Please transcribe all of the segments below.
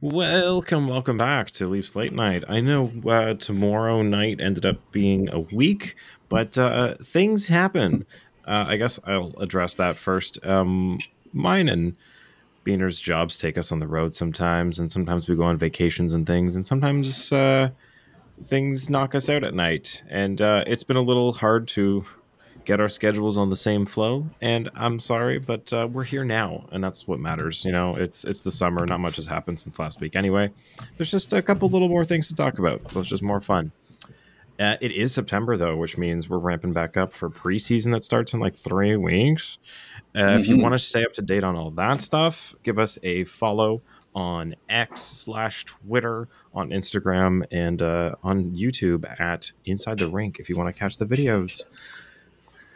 Welcome, welcome back to Leafs Late Night. I know uh, tomorrow night ended up being a week, but uh, things happen. Uh, I guess I'll address that first. Um, mine and Beaner's jobs take us on the road sometimes, and sometimes we go on vacations and things, and sometimes uh, things knock us out at night. And uh, it's been a little hard to get our schedules on the same flow. And I'm sorry, but uh, we're here now, and that's what matters. You know, it's it's the summer. Not much has happened since last week. Anyway, there's just a couple little more things to talk about, so it's just more fun. Uh, it is September though, which means we're ramping back up for preseason that starts in like three weeks. Uh, mm-hmm. If you want to stay up to date on all that stuff, give us a follow on X slash Twitter, on Instagram, and uh, on YouTube at Inside the Rink if you want to catch the videos.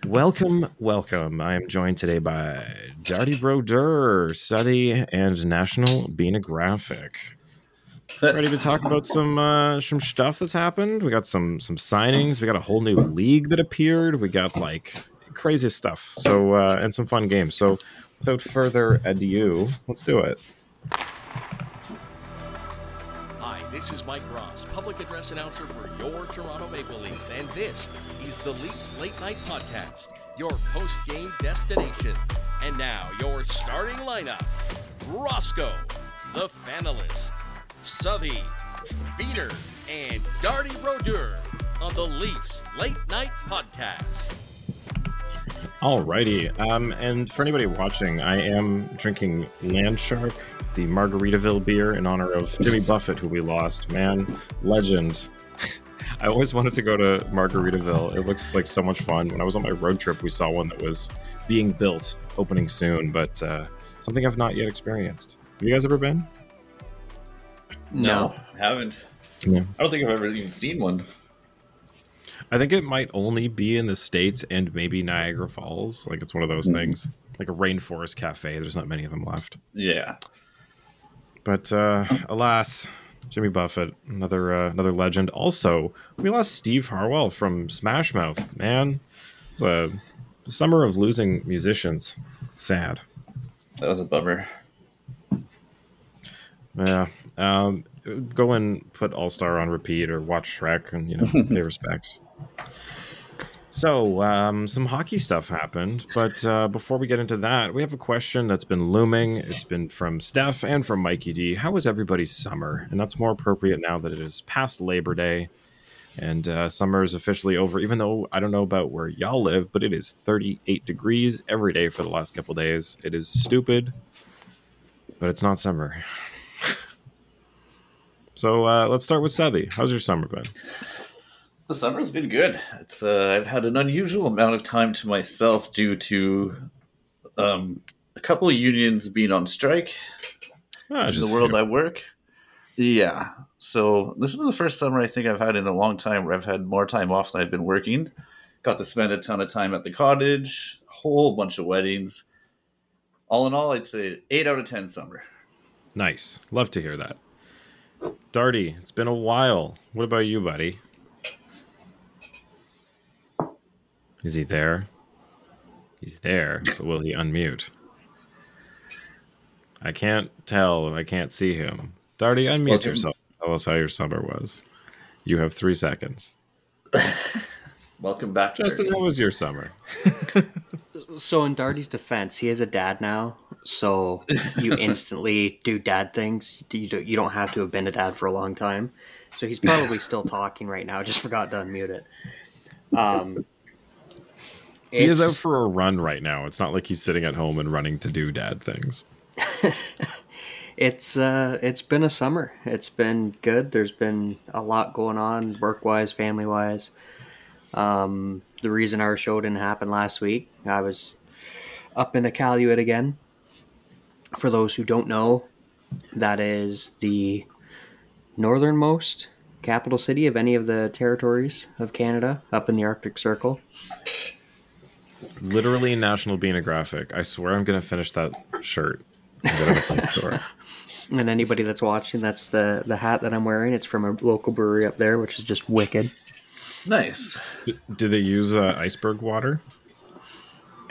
Welcome, welcome. I am joined today by Darty Brodeur, Southey, and National Being Graphic. Ready to talk about some uh, some stuff that's happened. We got some some signings. We got a whole new league that appeared. We got like crazy stuff. So uh, and some fun games. So without further ado, let's do it. Hi, this is Mike Ross, public address announcer for your Toronto Maple Leafs, and this is the Leafs Late Night Podcast, your post game destination. And now, your starting lineup Roscoe, the Fanalist, Southey, Beater, and Darty Brodeur on the Leafs Late Night Podcast. Alrighty, um, and for anybody watching, I am drinking Landshark, the Margaritaville beer, in honor of Jimmy Buffett, who we lost. Man, legend. I always wanted to go to Margaritaville. It looks like so much fun. When I was on my road trip, we saw one that was being built, opening soon, but uh, something I've not yet experienced. Have you guys ever been? No, I haven't. Yeah. I don't think I've ever even seen one. I think it might only be in the States and maybe Niagara Falls. Like it's one of those mm. things. Like a rainforest cafe. There's not many of them left. Yeah. But uh, alas, Jimmy Buffett, another uh, another legend. Also, we lost Steve Harwell from Smash Mouth. Man, it's a summer of losing musicians. Sad. That was a bummer. Yeah. Um, go and put All Star on repeat or watch Shrek and you know pay respects. So, um, some hockey stuff happened, but uh, before we get into that, we have a question that's been looming. It's been from Steph and from Mikey D. How was everybody's summer? And that's more appropriate now that it is past Labor Day and uh, summer is officially over. Even though I don't know about where y'all live, but it is 38 degrees every day for the last couple days. It is stupid, but it's not summer. so uh, let's start with Southey. How's your summer been? The summer's been good. It's uh, I've had an unusual amount of time to myself due to um, a couple of unions being on strike oh, in the world I work. Yeah, so this is the first summer I think I've had in a long time where I've had more time off than I've been working. Got to spend a ton of time at the cottage, a whole bunch of weddings. All in all, I'd say eight out of ten summer. Nice. Love to hear that. Darty, it's been a while. What about you, buddy? Is he there? He's there, but will he unmute? I can't tell. I can't see him. Darty, unmute Welcome. yourself. Tell us how your summer was. You have three seconds. Welcome back, Justin. How was your summer? so, in Darty's defense, he is a dad now, so you instantly do dad things. You don't, you don't have to have been a dad for a long time. So he's probably still talking right now. Just forgot to unmute it. Um, he is out for a run right now. It's not like he's sitting at home and running to do dad things. it's uh, it's been a summer. It's been good. There's been a lot going on, work wise, family wise. Um, the reason our show didn't happen last week, I was up in Iqaluit again. For those who don't know, that is the northernmost capital city of any of the territories of Canada, up in the Arctic Circle. Literally National Being Graphic. I swear I'm going to finish that shirt. and anybody that's watching, that's the the hat that I'm wearing. It's from a local brewery up there, which is just wicked. Nice. Do they use uh, iceberg water?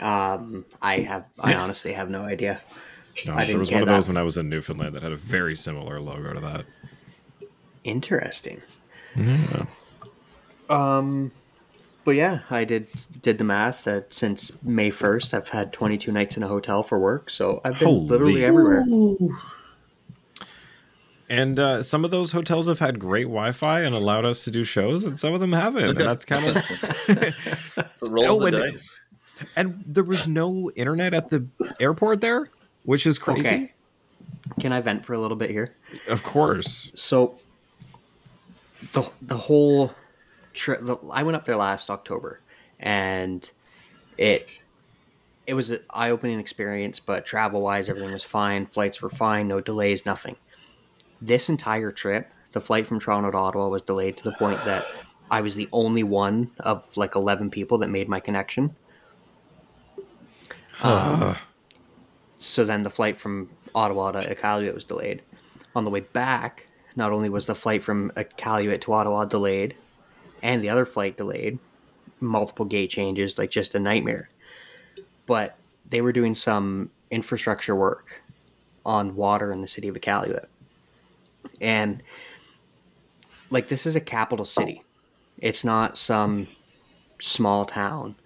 Um, I have. I honestly have no idea. No, there was one of those when I was in Newfoundland that had a very similar logo to that. Interesting. Mm-hmm. Um, but yeah, I did did the math that since May first, I've had 22 nights in a hotel for work, so I've been Holy. literally everywhere. And uh, some of those hotels have had great Wi-Fi and allowed us to do shows, and some of them haven't. And that's kind of it's a roll oh, of the and, dice. And there was no internet at the airport there, which is crazy. Okay. Can I vent for a little bit here? Of course. So the the whole trip. I went up there last October, and it it was an eye opening experience. But travel wise, everything was fine. Flights were fine. No delays. Nothing this entire trip, the flight from Toronto to Ottawa was delayed to the point that I was the only one of like 11 people that made my connection. Um, so then the flight from Ottawa to Iqaluit was delayed. On the way back, not only was the flight from Iqaluit to Ottawa delayed, and the other flight delayed, multiple gate changes, like just a nightmare. But they were doing some infrastructure work on water in the city of Iqaluit and like this is a capital city. It's not some small town.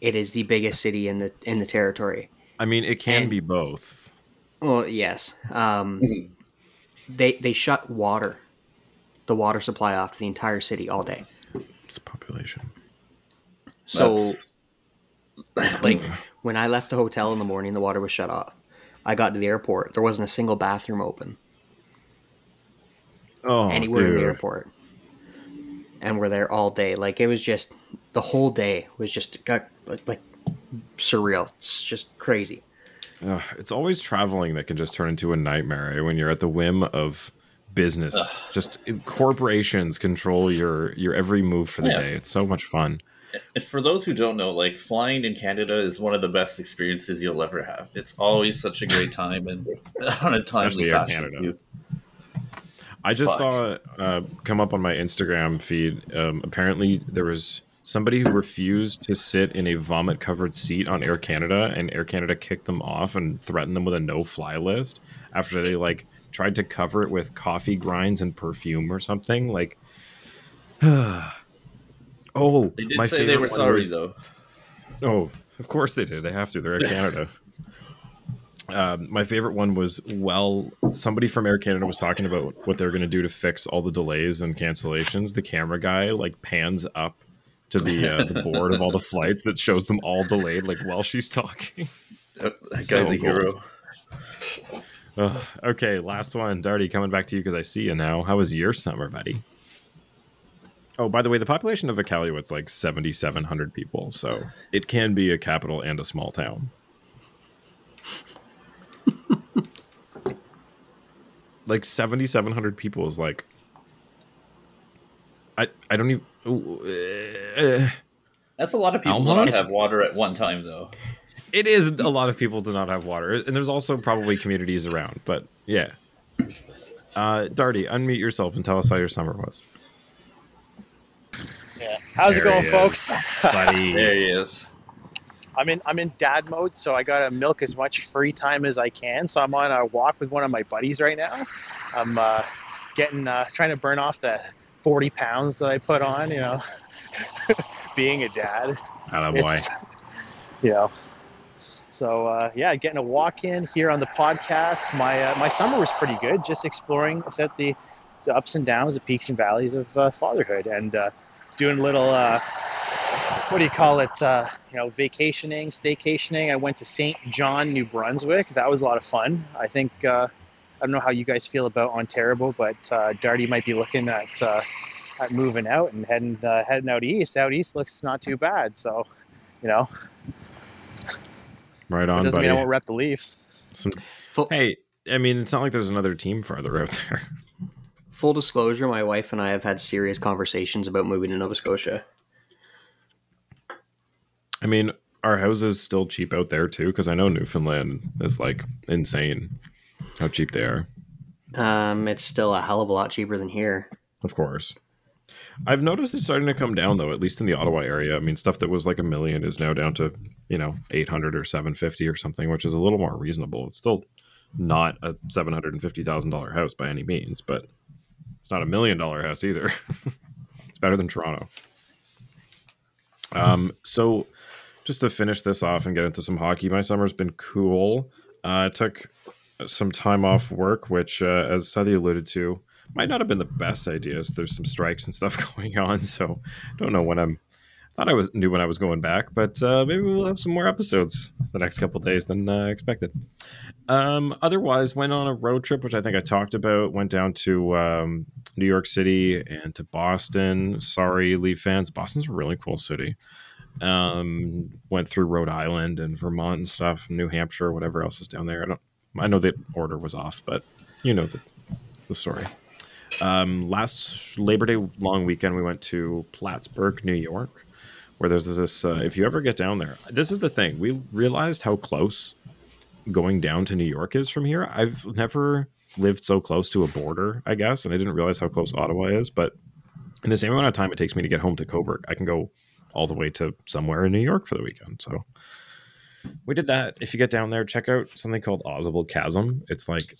It is the biggest city in the in the territory. I mean, it can and, be both. Well, yes. Um, mm-hmm. They they shut water, the water supply off to the entire city all day. It's population. So, like when I left the hotel in the morning, the water was shut off. I got to the airport. There wasn't a single bathroom open oh, anywhere dude. in the airport. And we're there all day. Like it was just the whole day was just got like, like surreal. It's just crazy. Uh, it's always traveling that can just turn into a nightmare when you're at the whim of business. Ugh. Just corporations control your your every move for the yeah. day. It's so much fun. And for those who don't know, like flying in Canada is one of the best experiences you'll ever have. It's always such a great time and on a timely fashion. Canada. I just Fuck. saw uh, come up on my Instagram feed. Um, apparently, there was somebody who refused to sit in a vomit covered seat on Air Canada, and Air Canada kicked them off and threatened them with a no fly list after they like tried to cover it with coffee grinds and perfume or something. Like, oh, they did my say they were sorry was, though. Oh, of course they did. They have to. They're Air Canada. Um, my favorite one was well, somebody from Air Canada was talking about what they're going to do to fix all the delays and cancellations. The camera guy like pans up to the uh, the board of all the flights that shows them all delayed, like while she's talking. that so guy's a hero. Uh, okay, last one, Darty. Coming back to you because I see you now. How was your summer, buddy? Oh, by the way, the population of Iqaluit's like seventy seven hundred people, so it can be a capital and a small town. like 7700 people is like i i don't even uh, that's a lot of people not have water at one time though it is a lot of people do not have water and there's also probably communities around but yeah uh darty unmute yourself and tell us how your summer was yeah how's there it going folks buddy there he is I'm in I'm in dad mode, so I gotta milk as much free time as I can. So I'm on a walk with one of my buddies right now. I'm uh, getting uh, trying to burn off the 40 pounds that I put on. You know, being a dad. Hello, boy. You know. So uh, yeah, getting a walk in here on the podcast. My uh, my summer was pretty good, just exploring at the the ups and downs, the peaks and valleys of uh, fatherhood, and uh, doing a little what do you call it? Uh, you know, vacationing, staycationing. I went to St. John, New Brunswick. That was a lot of fun. I think uh, I don't know how you guys feel about Ontario, but uh, Darty might be looking at uh, at moving out and heading uh, heading out east. Out east looks not too bad. So, you know, right on. It doesn't buddy. mean I won't rep the Leafs. Some, hey, I mean, it's not like there's another team farther out there. Full disclosure: my wife and I have had serious conversations about moving to Nova Scotia. I mean, our houses still cheap out there too? Because I know Newfoundland is like insane how cheap they are. Um, it's still a hell of a lot cheaper than here. Of course. I've noticed it's starting to come down though, at least in the Ottawa area. I mean, stuff that was like a million is now down to you know eight hundred or seven fifty or something, which is a little more reasonable. It's still not a seven hundred and fifty thousand dollar house by any means, but it's not a million dollar house either. it's better than Toronto. Um, so just to finish this off and get into some hockey, my summer's been cool. Uh, I took some time off work, which, uh, as Southey alluded to, might not have been the best ideas. There's some strikes and stuff going on, so don't know when I'm. Thought I was knew when I was going back, but uh, maybe we'll have some more episodes the next couple days than uh, expected. Um, otherwise, went on a road trip, which I think I talked about. Went down to um, New York City and to Boston. Sorry, Leaf fans. Boston's a really cool city. Um, went through Rhode Island and Vermont and stuff, New Hampshire, whatever else is down there. I don't. I know the order was off, but you know the the story. Um, last Labor Day long weekend, we went to Plattsburgh, New York, where there's this. Uh, if you ever get down there, this is the thing. We realized how close going down to New York is from here. I've never lived so close to a border, I guess, and I didn't realize how close Ottawa is. But in the same amount of time it takes me to get home to Cobourg, I can go all the way to somewhere in New York for the weekend. So we did that. If you get down there, check out something called Ausable Chasm. It's like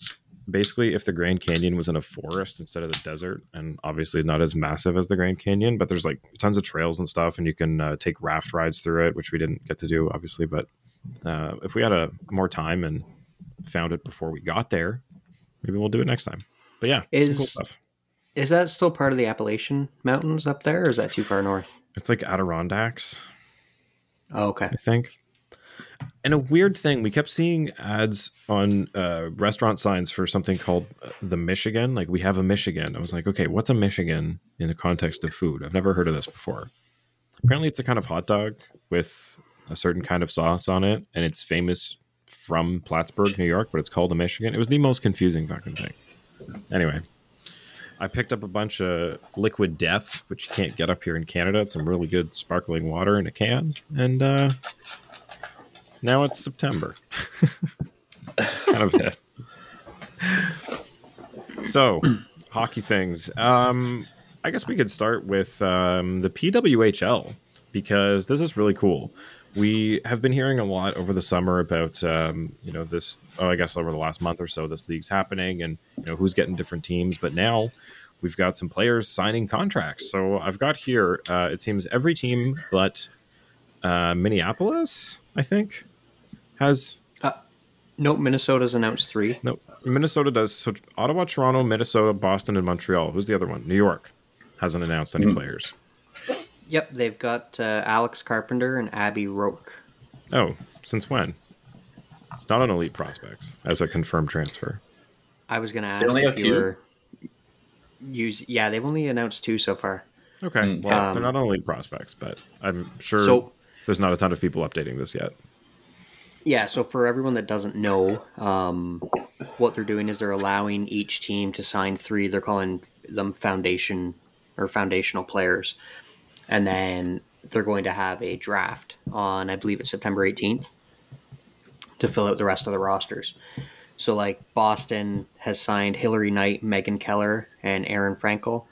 basically if the Grand Canyon was in a forest instead of the desert, and obviously not as massive as the Grand Canyon, but there's like tons of trails and stuff, and you can uh, take raft rides through it, which we didn't get to do, obviously. But uh, if we had a more time and found it before we got there, maybe we'll do it next time. But yeah, is cool stuff. Is that still part of the Appalachian Mountains up there, or is that too far north? It's like Adirondacks. Oh, okay. I think and a weird thing, we kept seeing ads on uh, restaurant signs for something called uh, the Michigan. Like we have a Michigan. I was like, okay, what's a Michigan in the context of food? I've never heard of this before. Apparently, it's a kind of hot dog with a certain kind of sauce on it, and it's famous from Plattsburgh, New York, but it's called a Michigan. It was the most confusing fucking thing. Anyway, I picked up a bunch of liquid death, which you can't get up here in Canada. It's some really good sparkling water in a can, and uh, now it's September. That's kind of it. So, hockey things. Um, I guess we could start with um, the PWHL because this is really cool. We have been hearing a lot over the summer about um, you know this. Oh, I guess over the last month or so, this league's happening, and you know who's getting different teams. But now we've got some players signing contracts. So I've got here. Uh, it seems every team but uh, Minneapolis, I think, has. Uh, no, Minnesota's announced three. No, Minnesota does. So Ottawa, Toronto, Minnesota, Boston, and Montreal. Who's the other one? New York hasn't announced any mm. players. Yep, they've got uh, Alex Carpenter and Abby Roque. Oh, since when? It's not on Elite Prospects as a confirmed transfer. I was going to ask if you two? were use. Yeah, they've only announced two so far. Okay, mm. well, um, they're not on Elite Prospects, but I'm sure so, there's not a ton of people updating this yet. Yeah, so for everyone that doesn't know, um, what they're doing is they're allowing each team to sign three. They're calling them foundation or foundational players, and then they're going to have a draft on, I believe it's September 18th, to fill out the rest of the rosters. So, like Boston has signed Hilary Knight, Megan Keller, and Aerin Frankel.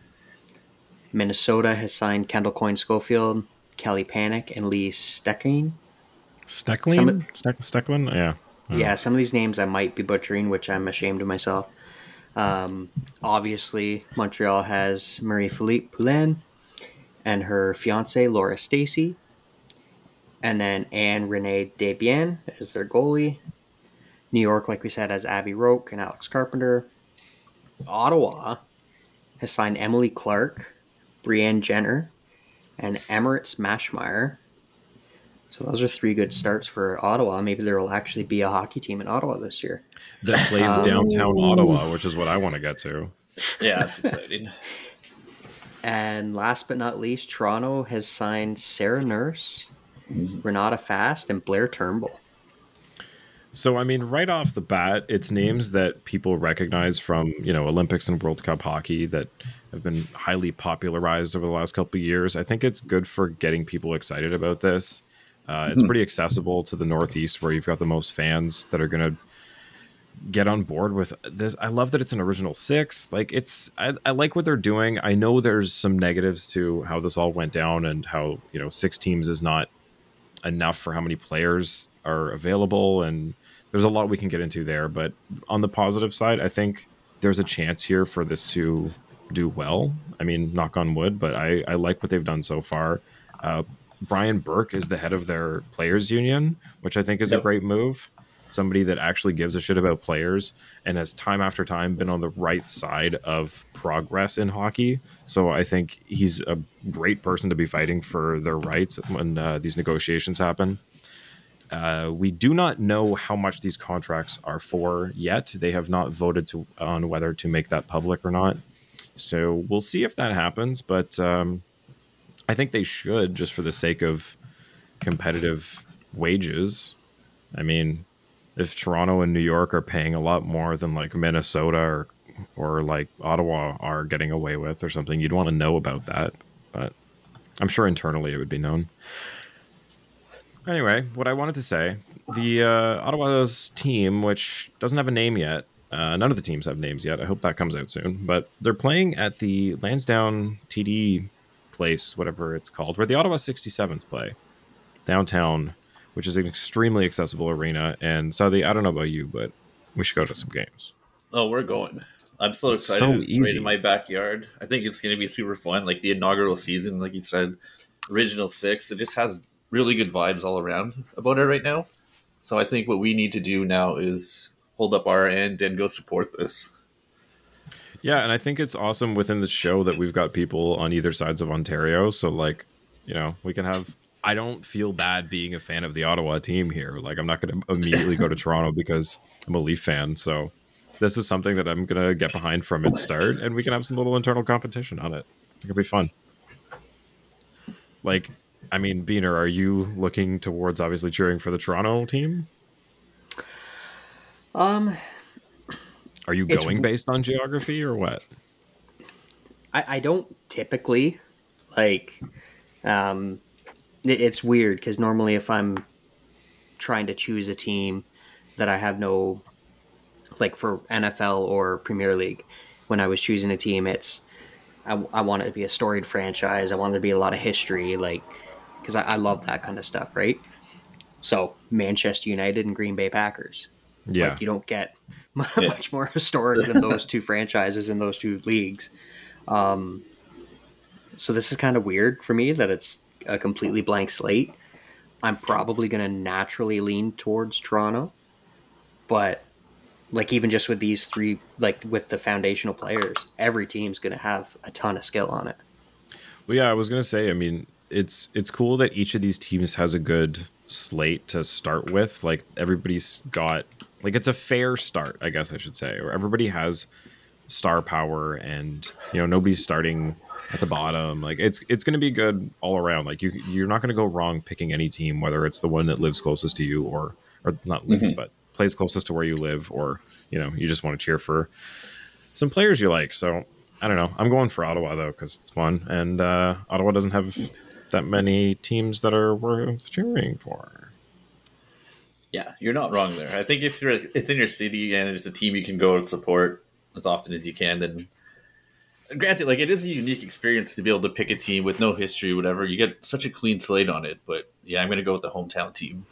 Minnesota has signed Kendall Coyne Schofield, Kelly Pannek, and Lee Steckling. Steckling? Steck- Yeah. Yeah, some of these names I might be butchering, which I'm ashamed of myself. Um, obviously, Montreal has Marie-Philip Poulin and her fiance Laura Stacey, and then Ann-Renée Desbiens as their goalie. New York, like we said, has Abby Roque and Alex Carpenter. Ottawa has signed Emily Clark, Brianne Jenner, and Emerance Maschmeyer so those are three good starts for Ottawa. Maybe there will actually be a hockey team in Ottawa this year. That plays um, downtown Ottawa, which is what I want to get to. Yeah, it's exciting. and last but not least, Toronto has signed Sarah Nurse. Renata Fast, and Blayre Turnbull. So I mean, right off the bat, it's names that people recognize from you know Olympics and World Cup hockey that have been highly popularized over the last couple of years. I think it's good for getting people excited about this. Uh, it's hmm. pretty accessible to the Northeast, where you've got the most fans that are going to get on board with this. I love that it's an original six. Like it's, I, I like what they're doing. I know there's some negatives to how this all went down and how you know six teams is not enough for how many players are available, and there's a lot we can get into there. But on the positive side, I think there's a chance here for this to do well. I mean, knock on wood, but I, I like what they've done so far. Uh, Brian Burke is the head of their players union, which I think is yep. a great move somebody that actually gives a shit about players and has time after time been on the right side of progress in hockey. So I think he's a great person to be fighting for their rights when uh, these negotiations happen. Uh, we do not know how much these contracts are for yet. They have not voted to, on whether to make that public or not. So we'll see if that happens. But um, I think they should, just for the sake of competitive wages. I mean, if Toronto and New York are paying a lot more than like Minnesota or or like Ottawa are getting away with or something, you'd want to know about that. But I'm sure internally it would be known. Anyway, what I wanted to say, the uh, Ottawa's team, which doesn't have a name yet, uh, none of the teams have names yet. I hope that comes out soon. But they're playing at the Lansdowne TD place, whatever it's called, where the Ottawa 67's play downtown which is an extremely accessible arena. And Southey, I don't know about you, but we should go to some games. Oh, we're going. I'm so it's excited. So it's easy. right in my backyard. I think it's going to be super fun. Like the inaugural season, like you said, original six. It just has really good vibes all around about it right now. So I think what we need to do now is hold up our end and go support this. Yeah, and I think it's awesome within the show that we've got people on either sides of Ontario. So like, you know, we can have I don't feel bad being a fan of the Ottawa team here. Like I'm not going to immediately go to Toronto because I'm a Leaf fan. So this is something that I'm going to get behind from its start, and we can have some little internal competition on it. It'll be fun. Like, I mean, Beaner, are you looking towards obviously cheering for the Toronto team? Um, are you going based on geography or what? I, I don't typically like. Um, it's weird because normally if I'm trying to choose a team that I have no like for NFL or Premier League, when I was choosing a team, it's I, I want it to be a storied franchise. I want there to be a lot of history, like because I, I love that kind of stuff, right? So Manchester United and Green Bay Packers. Yeah, like, you don't get much more historic than those two franchises in those two leagues. Um, so this is kind of weird for me that it's a completely blank slate, I'm probably going to naturally lean towards Toronto. But like even just with these three, like with the foundational players, every team's going to have a ton of skill on it. Well, yeah, I was going to say. I mean, it's it's cool that each of these teams has a good slate to start with. Like everybody's got like it's a fair start, I guess I should say, or everybody has star power, and you know nobody's starting at the bottom. Like it's it's going to be good all around. Like you you're not going to go wrong picking any team, whether it's the one that lives closest to you or or not lives, mm-hmm. but plays closest to where you live, or you know you just want to cheer for some players you like. So I don't know. I'm going for Ottawa though because it's fun, and uh, Ottawa doesn't have that many teams that are worth cheering for. Yeah, you're not wrong there. I think if you're it's in your city and it's a team you can go and support as often as you can, then granted, like it is a unique experience to be able to pick a team with no history, whatever. You get such a clean slate on it. But yeah, I'm going to go with the hometown team.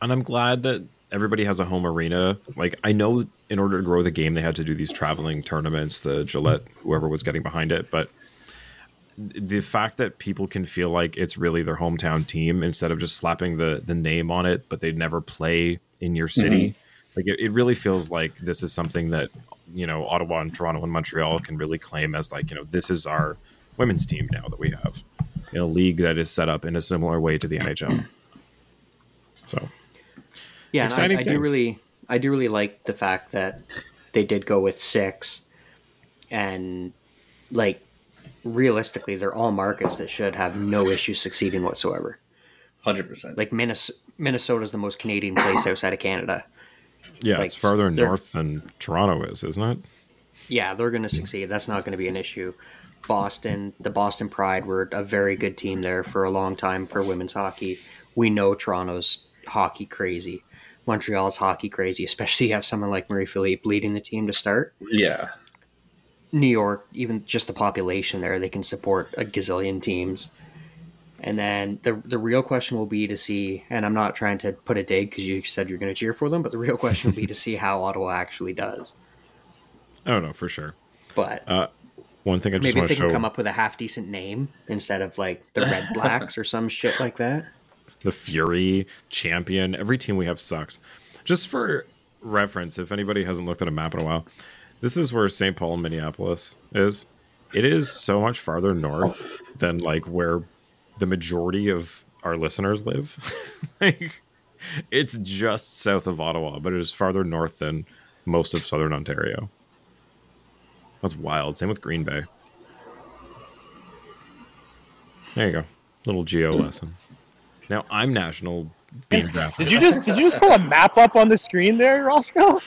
And I'm glad that everybody has a home arena. Like I know, in order to grow the game, they had to do these traveling tournaments. The Gillette, whoever was getting behind it, but the fact that people can feel like it's really their hometown team instead of just slapping the the name on it, but they never play in your city. Mm-hmm. Like it, it really feels like this is something that you know Ottawa and Toronto and Montreal can really claim as like you know this is our women's team now that we have in a league that is set up in a similar way to the NHL. So yeah, I, I do really I do really like the fact that they did go with six and like realistically they're all markets that should have no issue succeeding whatsoever. Hundred percent. Like Minnesota is the most Canadian place outside of Canada. Yeah, like, it's farther north than Toronto is, isn't it? Yeah, they're going to succeed. That's not going to be an issue. Boston, the Boston Pride were a very good team there for a long time for women's hockey. We know Toronto's hockey crazy, Montreal's hockey crazy, especially you have someone like Marie-Philip leading the team to start. Yeah. New York, even just the population there, they can support a gazillion teams. And then the the real question will be to see, and I'm not trying to put a dig because you said you're going to cheer for them, but the real question will be to see how Ottawa actually does. Oh no, for sure. But uh, one thing I just maybe want they to can show come up with a half decent name instead of like the Red Blacks or some shit like that. The Fury champion. Every team we have sucks. Just for reference, if anybody hasn't looked at a map in a while, this is where St. Paul, Minneapolis is. It is so much farther north than like where the majority of our listeners live. like it's just south of Ottawa, but it is farther north than most of southern Ontario. That's wild. Same with Green Bay. There you go. Little geo hmm. lesson. Now I'm national beam Did you just did you just pull a map up on the screen there, Roscoe?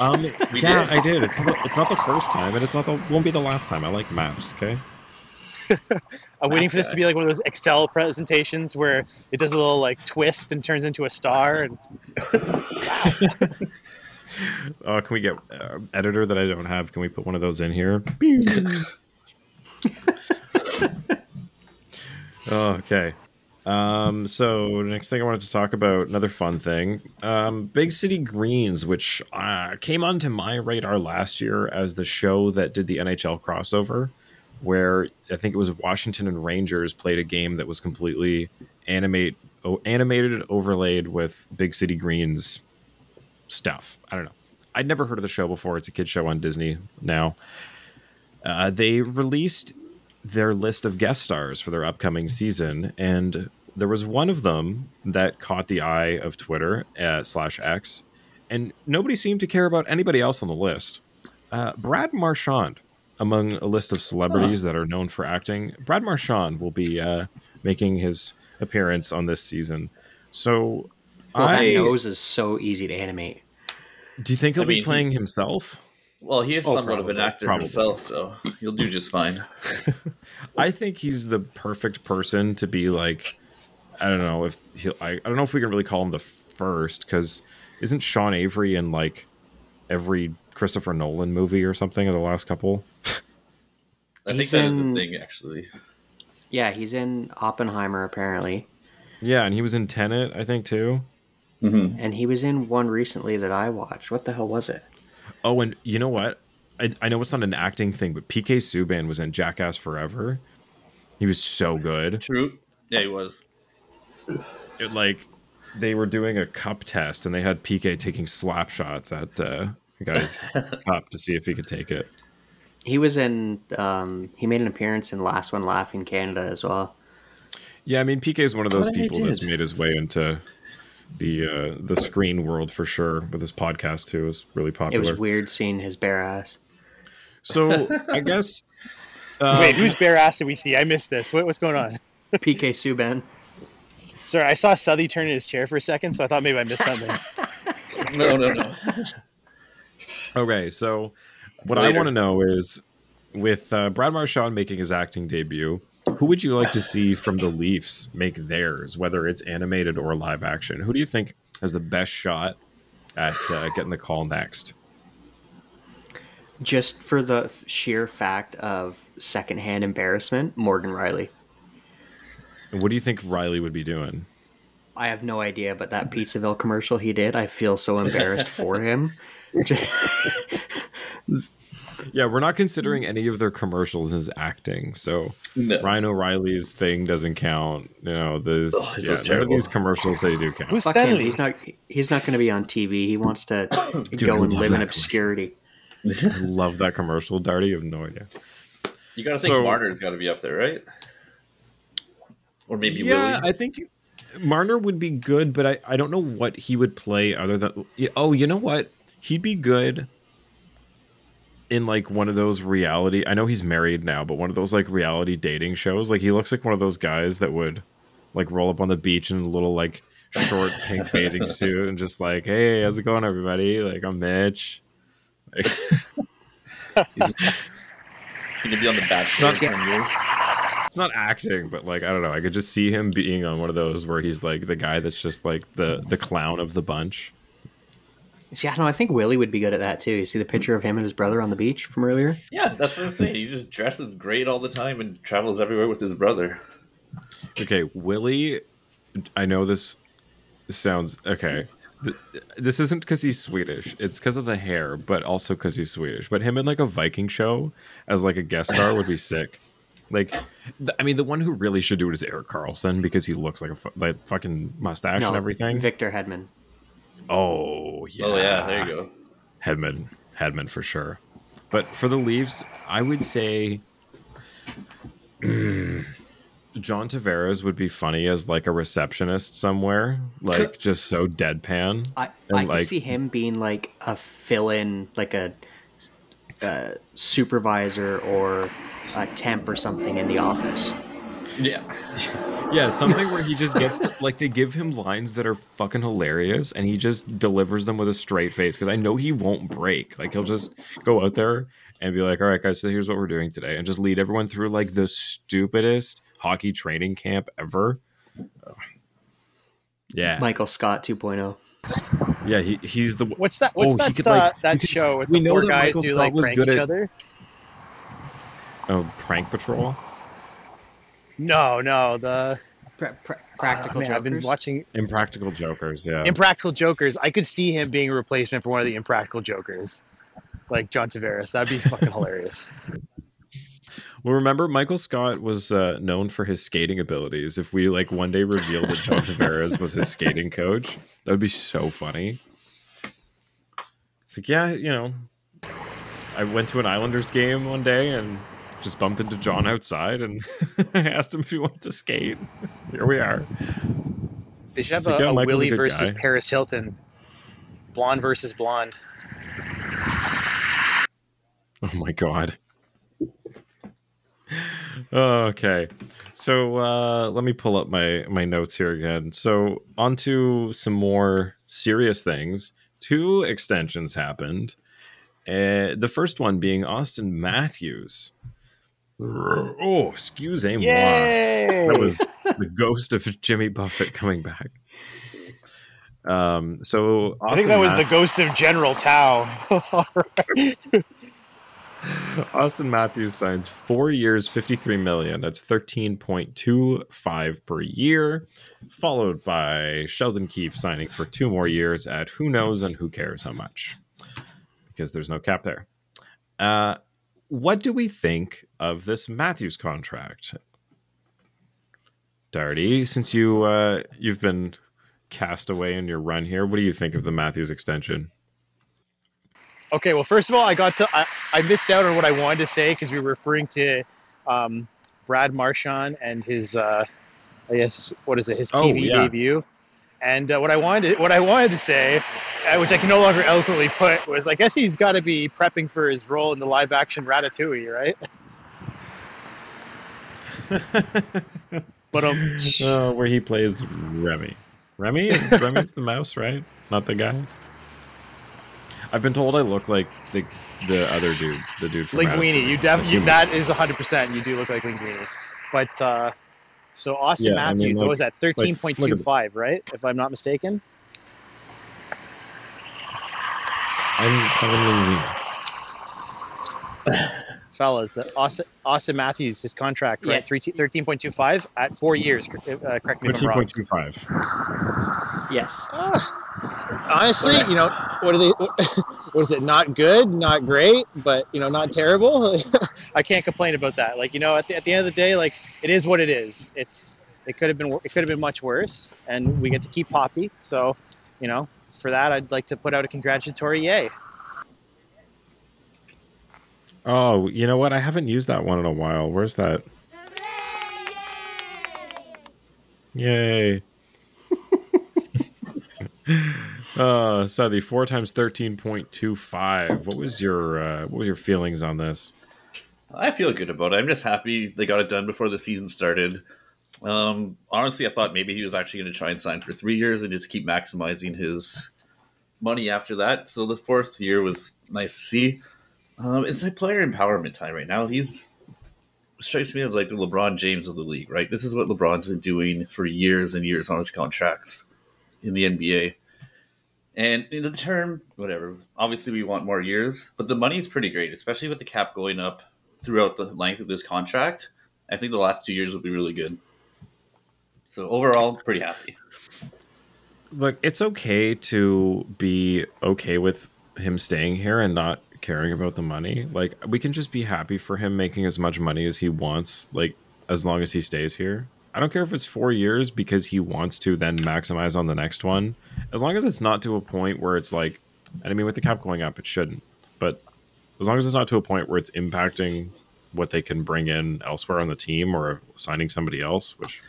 Um, yeah, I did. It's not, it's not the first time, and it's not the won't be the last time. I like maps. Okay. I'm waiting for this to be like one of those Excel presentations where it does a little like twist and turns into a star. And uh, can we get uh, editor that I don't have? Can we put one of those in here? oh, okay. Um, so next thing I wanted to talk about another fun thing, um, Big City Greens, which uh, came onto my radar last year as the show that did the NHL crossover where I think it was Washington and Rangers played a game that was completely animate animated overlaid with Big City Greens stuff. I don't know. I'd never heard of the show before. It's a kid show on Disney now. Uh, they released their list of guest stars for their upcoming season, and there was one of them that caught the eye of Twitter uh, slash X, and nobody seemed to care about anybody else on the list. Uh, Brad Marchand among a list of celebrities that are known for acting, Brad Marchand will be uh, making his appearance on this season. So, well, I, that nose is so easy to animate. Do you think he'll I be mean, playing himself? Well, he is oh, somewhat probably, of an actor probably. himself, so he'll do just fine. I think he's the perfect person to be like. I don't know if he. I, I don't know if we can really call him the first because isn't Sean Avery in like every Christopher Nolan movie or something in the last couple? I he's think that in, is a thing, actually. Yeah, he's in Oppenheimer apparently. Yeah, and he was in Tenet, I think too. Mm-hmm. And he was in one recently that I watched. What the hell was it? Oh, and you know what? I, I know it's not an acting thing, but PK Subban was in Jackass Forever. He was so good. True. Yeah, he was. It, like they were doing a cup test, and they had PK taking slap shots at uh, guy's cup to see if he could take it. He was in. Um, he made an appearance in Last One Laughing Canada as well. Yeah, I mean PK is one of those people that's made his way into the uh, the screen world for sure. But this podcast too is really popular. It was weird seeing his bare ass. So I guess. Uh, Wait, whose bare ass did we see? I missed this. What, what's going on? PK Subban. Sorry, I saw Southey turn in his chair for a second, so I thought maybe I missed something. no, no, no. Okay, so what later. I want to know is with uh, Brad Marchand making his acting debut, who would you like to see from the Leafs make theirs, whether it's animated or live action? Who do you think has the best shot at uh, getting the call next? Just for the sheer fact of secondhand embarrassment, Morgan Rielly. what do you think Rielly would be doing? I have no idea, but that Pizzaville commercial he did, I feel so embarrassed for him. yeah, we're not considering any of their commercials as acting. So no. Ryan O'Reilly's thing doesn't count. You know, there's oh, yeah, none of these commercials they do count. Who's Fuck him. He's not. He's not going to be on TV. He wants to Dude, go and live in obscurity. I love that commercial, Darty. You have no idea. You got to think so, Marner's got to be up there, right? Or maybe yeah, Willie. I think Marner would be good, but I, I don't know what he would play other than. Oh, you know what? he'd be good in like one of those reality I know he's married now, but one of those like reality dating shows. Like he looks like one of those guys that would like roll up on the beach in a little like short pink bathing suit and just like, hey, how's it going, everybody? Like I'm Mitch. Like, he's gonna be on the Bachelor for years. It's not acting, but like I don't know. I could just see him being on one of those where he's like the guy that's just like the the clown of the bunch. See, I don't know. I think Willie would be good at that too. You see the picture of him and his brother on the beach from earlier? Yeah, that's what I'm saying. He just dresses great all the time and travels everywhere with his brother. Okay, Willie. I know this sounds okay. This isn't because he's Swedish. It's because of the hair, but also because he's Swedish. But him in like a Viking show as like a guest star would be sick. Like, I mean, the one who really should do it is Erik Karlsson because he looks like a like fucking mustache no, and everything. Victor Hedman. Oh yeah. Oh yeah. There you go. Hedman, Hedman for sure. But for the Leafs, I would say. Mm, John Tavares would be funny as like a receptionist somewhere, like just so deadpan. I, and I like, could see him being like a fill-in, like a, a supervisor or a temp or something in the office. Yeah. yeah, something where he just gets to, like they give him lines that are fucking hilarious and he just delivers them with a straight face because I know he won't break. Like he'll just go out there and be like, "All right, guys, so here's what we're doing today," and just lead everyone through like the stupidest hockey training camp ever. Yeah, Michael Scott 2.0. Yeah, he, he's the. What's that? What's oh, that? Could, uh, like, that show with we the know four guys who like prank each at, other. Oh, prank patrol. No, no, the pra- pra- practical. Uh, man, I've been watching Impractical Jokers. Yeah, Impractical Jokers. I could see him being a replacement for one of the Impractical Jokers, like John Tavares. That'd be fucking hilarious. Well, remember Michael Scott was uh, known for his skating abilities. If we like one day revealed that John Tavares was his skating coach, that would be so funny. It's like, yeah, you know, I went to an Islanders game one day and just bumped into John outside and I asked him if he wanted to skate. Here we are. They should have a, like, yeah, a Willie a versus guy. Paris Hilton, blonde versus blonde. Oh my god okay so uh, let me pull up my my notes here again so on to some more serious things two extensions happened uh, the first one being Auston matthews oh excuse me that was the ghost of jimmy buffett coming back um so i think that was the ghost of general tao Auston Matthews signs four years, fifty-three million. That's thirteen point two five per year, followed by Sheldon Keefe signing for two more years at who knows and who cares how much, because there's no cap there. Uh, what do we think of this Matthews contract, Darty? Since you uh, you've been cast away in your run here, what do you think of the Matthews extension? Okay, well, first of all, I got to I, I missed out on what I wanted to say because we were referring to um, Brad Marchand and his uh, I guess what is it his TV oh, yeah. debut. And uh, what I wanted to, what I wanted to say, uh, which I can no longer eloquently put, was I guess he's got to be prepping for his role in the live action Ratatouille, right? but um, oh, where he plays Remy. Remy is Remy's the mouse, right? Not the guy. I've been told I look like the the other dude, the dude from Linguini. You definitely that is hundred percent. You do look like Linguini, but uh, so Auston yeah, Matthews. I mean, like, what was that? Thirteen point two five, right? If I'm not mistaken. I'm Fellas, uh, Auston, Auston Matthews, his contract, right? Yeah. 13.25 at four years. Uh, correct me if I'm wrong. 13.25. Yes. Uh, honestly, you know, what are they? What is it? Not good, not great, but you know, not terrible. I can't complain about that. Like you know, at the, at the end of the day, like it is what it is. It's it could have been it could have been much worse, and we get to keep Papi. So, you know, for that, I'd like to put out a congratulatory yay. Oh, you know what? I haven't used that one in a while. Where's that? Yay. uh the four times thirteen point two five. What was your uh what was your feelings on this? I feel good about it. I'm just happy they got it done before the season started. Um honestly I thought maybe he was actually gonna try and sign for three years and just keep maximizing his money after that. So the fourth year was nice to see. Um it's like player empowerment time right now. He's strikes me as like the LeBron James of the league, right? This is what LeBron's been doing for years and years on his contracts in the NBA. And in the term, whatever. Obviously, we want more years, but the money is pretty great, especially with the cap going up throughout the length of this contract. I think the last two years will be really good. So overall, pretty happy. Look, it's okay to be okay with him staying here and not caring about the money. Like we can just be happy for him making as much money as he wants, like as long as he stays here. I don't care if it's four years because he wants to then maximize on the next one. As long as it's not to a point where it's like, and I mean, with the cap going up, it shouldn't. But as long as it's not to a point where it's impacting what they can bring in elsewhere on the team or signing somebody else, which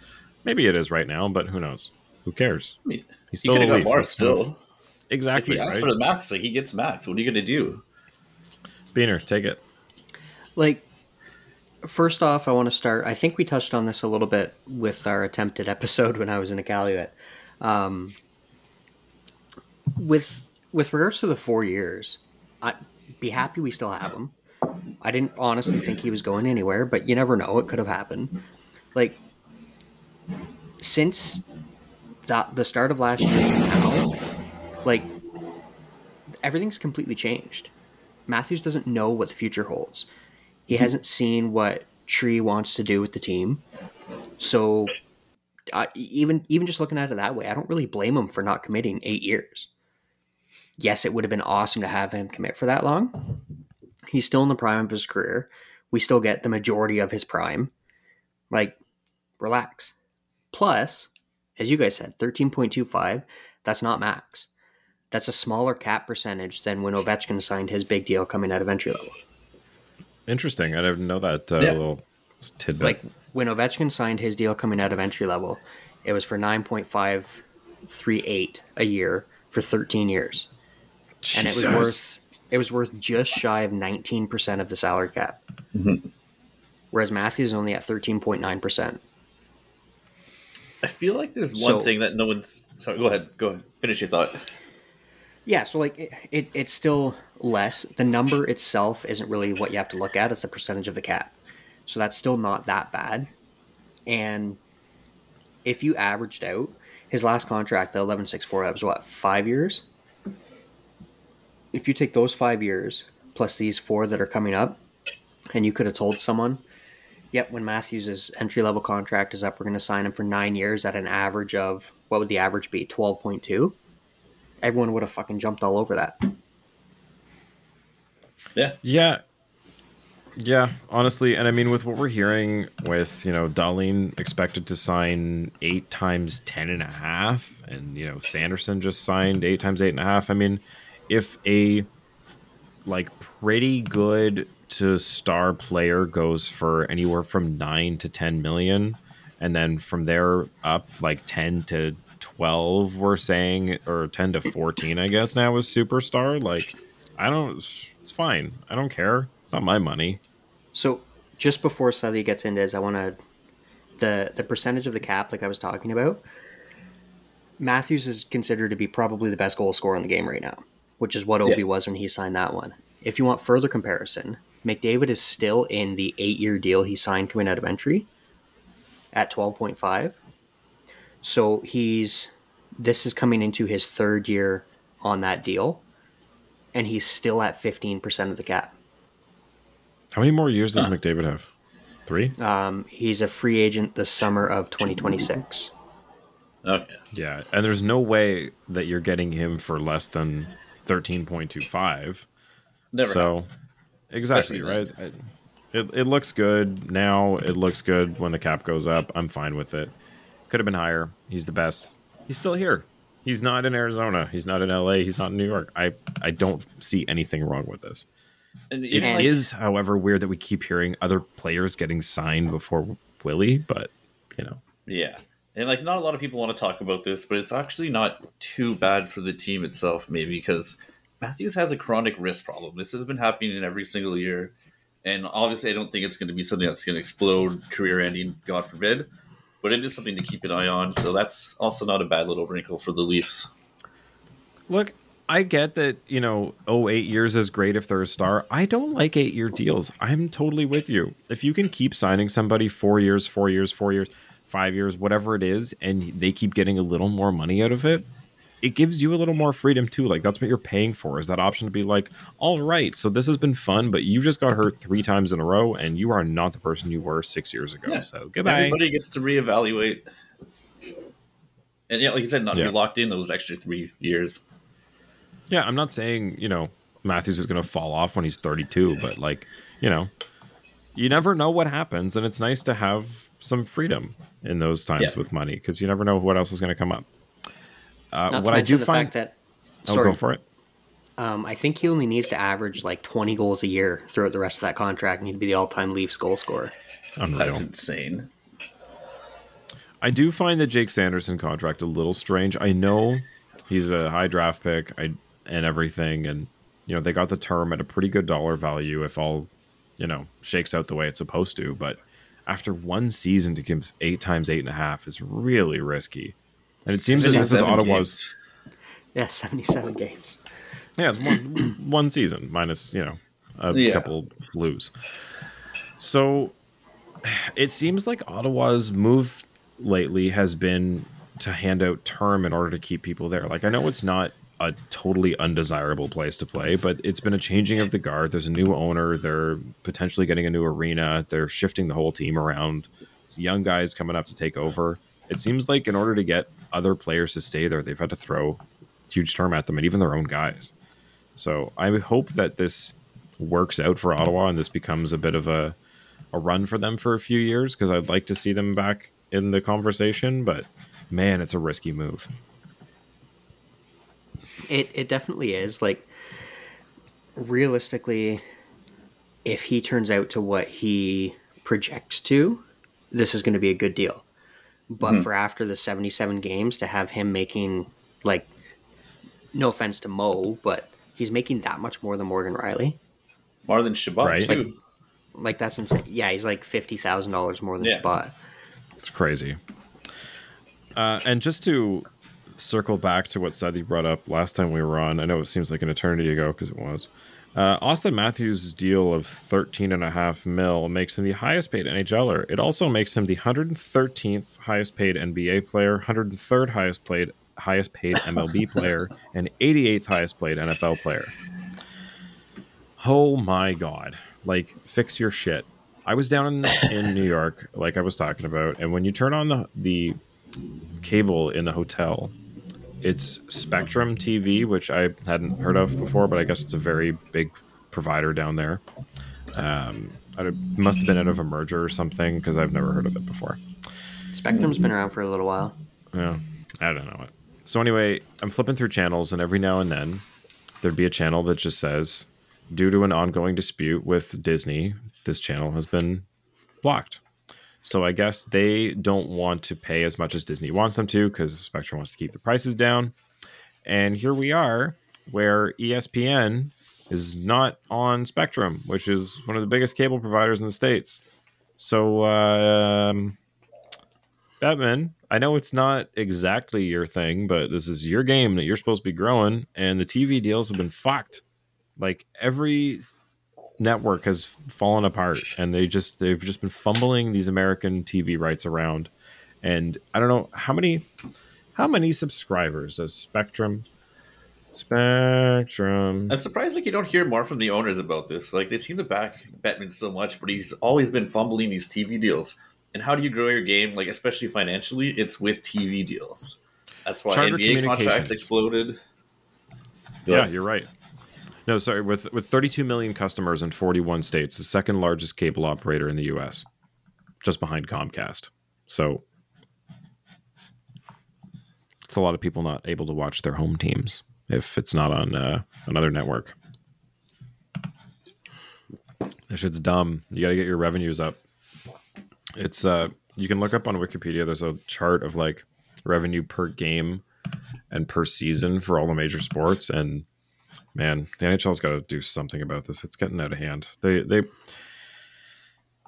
maybe it is right now, but who knows? Who cares? I mean, He's still he got more still. Exactly. If he asks right? for the max, like he gets max. What are you going to do? Beaner, take it. Like, first off, I want to start. I think we touched on this a little bit with our attempted episode when I was in Iqaluit. Um, with with regards to the four years, I'd be happy we still have him. I didn't honestly think he was going anywhere, but you never know; it could have happened. Like since the start of last year to now, like everything's completely changed. Matthews doesn't know what the future holds. He hasn't seen what Tree wants to do with the team. So even even just looking at it that way, I don't really blame him for not committing eight years. Yes, it would have been awesome to have him commit for that long. He's still in the prime of his career. We still get the majority of his prime. Like, relax. Plus, as you guys said, 13.25, that's not max. That's a smaller cap percentage than when Ovechkin signed his big deal coming out of entry level. Interesting. I didn't know that uh, yeah. little tidbit. Like when Ovechkin signed his deal coming out of entry level, it was for 9.538 a year for 13 years. Jesus. And it was worth it was worth just shy of 19% of the salary cap. Mm-hmm. Whereas Matthews is only at 13.9%. I feel like there's one so, thing that no one's. Sorry, go ahead. Go ahead. Finish your thought. Yeah, so like it, it, it's still less. The number itself isn't really what you have to look at. It's the percentage of the cap. So that's still not that bad. And if you averaged out his last contract, the eleven six four, that was what five years. If you take those five years plus these four that are coming up, and you could have told someone yep, when Matthews' entry level contract is up, we're going to sign him for nine years at an average of what would the average be? Twelve point two. Everyone would have fucking jumped all over that. Yeah. Yeah. Yeah, honestly, and I mean, with what we're hearing, with you know, Dahlin expected to sign eight times ten and a half, and you know, Sanderson just signed eight times eight and a half. I mean, if a like pretty good to star player goes for anywhere from 9 to 10 million and then from there up like 10 to 12 we're saying or 10 to 14 i guess now is superstar like i don't it's fine i don't care it's not my money so just before Sully gets into this i want to the the percentage of the cap like i was talking about matthews is considered to be probably the best goal scorer in the game right now which is what Ovi yeah. was when he signed that one if you want further comparison McDavid is still in the eight year deal he signed coming out of entry at 12.5. So he's, this is coming into his third year on that deal, and he's still at 15% of the cap. How many more years does McDavid have? Three? Um, he's a free agent the summer of 2026. Okay. Yeah, and there's no way that you're getting him for less than 13.25. Never. So. Know Exactly right. It, it looks good now. It looks good when the cap goes up. I'm fine with it. Could have been higher. He's the best. He's still here. He's not in Arizona. He's not in LA. He's not in New York. I I don't see anything wrong with this. And, it know, is, like, however, weird that we keep hearing other players getting signed before Willie, but you know. Yeah. And like not a lot of people want to talk about this, but it's actually not too bad for the team itself, maybe because Matthews has a chronic wrist problem. This has been happening in every single year. And obviously, I don't think it's going to be something that's going to explode, career ending, God forbid. But it is something to keep an eye on. So that's also not a bad little wrinkle for the Leafs. Look, I get that, you know, oh, eight years is great if they're a star. I don't like eight year deals. I'm totally with you. If you can keep signing somebody four years, four years, four years, five years, whatever it is, and they keep getting a little more money out of it, it gives you a little more freedom too. Like that's what you're paying for is that option to be like, all right, so this has been fun, but you just got hurt three times in a row, and you are not the person you were six years ago. Yeah. So goodbye. Everybody gets to reevaluate, and yeah, like you said, not yeah. be locked in those extra three years. Yeah, I'm not saying you know Matthews is going to fall off when he's 32, but like you know, you never know what happens, and it's nice to have some freedom in those times yeah. with money because you never know what else is going to come up. Uh, what I do find that sorry, oh, go for it. Um, I think he only needs to average like 20 goals a year throughout the rest of that contract, and he'd be the all-time Leafs goal scorer. Unreal. That's insane. I do find the Jake Sanderson contract a little strange. I know he's a high draft pick I, and everything, and you know they got the term at a pretty good dollar value if all you know shakes out the way it's supposed to. But after one season to give eight times eight and a half is really risky. And it seems that this is Ottawa's. Games. Yeah, seventy-seven games. Yeah, it's one one season minus you know a yeah. couple flus. So it seems like Ottawa's move lately has been to hand out term in order to keep people there. Like I know it's not a totally undesirable place to play, but it's been a changing of the guard. There's a new owner. They're potentially getting a new arena. They're shifting the whole team around. young guys coming up to take over. It seems like in order to get other players to stay there, they've had to throw huge term at them and even their own guys. So I hope that this works out for Ottawa and this becomes a bit of a, a run for them for a few years because I'd like to see them back in the conversation. But man, it's a risky move. It it definitely is. Like realistically, if he turns out to what he projects to, this is going to be a good deal. But mm-hmm. for after the 77 games to have him making like no offense to Mo, but he's making that much more than Morgan Rielly. More than Chabot right. too. Like, like, that's insane. Yeah, he's like fifty thousand dollars more than yeah. Chabot. It's crazy. Uh, and just to circle back to what Sadi brought up last time we were on, I know it seems like an eternity ago because it was. Uh, Auston Matthews' deal of thirteen and a half mil makes him the highest paid NHLer. It also makes him the 113th highest paid NBA player, 103rd highest paid highest paid MLB player, and 88th highest paid NFL player. Oh my god! Like, fix your shit. I was down in, in New York, like I was talking about, and when you turn on the the cable in the hotel, it's Spectrum TV, which I hadn't heard of before, but I guess it's a very big provider down there. Um, it must have been out of a merger or something because I've never heard of it before. Spectrum's been around for a little while. Yeah, I don't know it. So anyway, I'm flipping through channels, and every now and then there'd be a channel that just says, due to an ongoing dispute with Disney, this channel has been blocked. So I guess they don't want to pay as much as Disney wants them to because Spectrum wants to keep the prices down. And here we are, where ESPN is not on Spectrum, which is one of the biggest cable providers in the states. So, um, Bettman, I know it's not exactly your thing, but this is your game that you're supposed to be growing, and the TV deals have been fucked. Like every network has fallen apart and they just they've just been fumbling these American TV rights around. And I don't know how many how many subscribers does Spectrum Spectrum. I'm surprised like you don't hear more from the owners about this. Like they seem to back Bettman so much, but he's always been fumbling these TV deals. And how do you grow your game, like especially financially? It's with TV deals. That's why Charter NBA contracts exploded. Yeah, you're right. No, sorry. With with 32 million customers in 41 states, the second largest cable operator in the U.S., just behind Comcast. So it's a lot of people not able to watch their home teams if it's not on uh, another network. That shit's dumb. You got to get your revenues up. It's uh, you can look up on Wikipedia. There's a chart of like revenue per game and per season for all the major sports, and man, the NHL's got to do something about this. It's getting out of hand. They they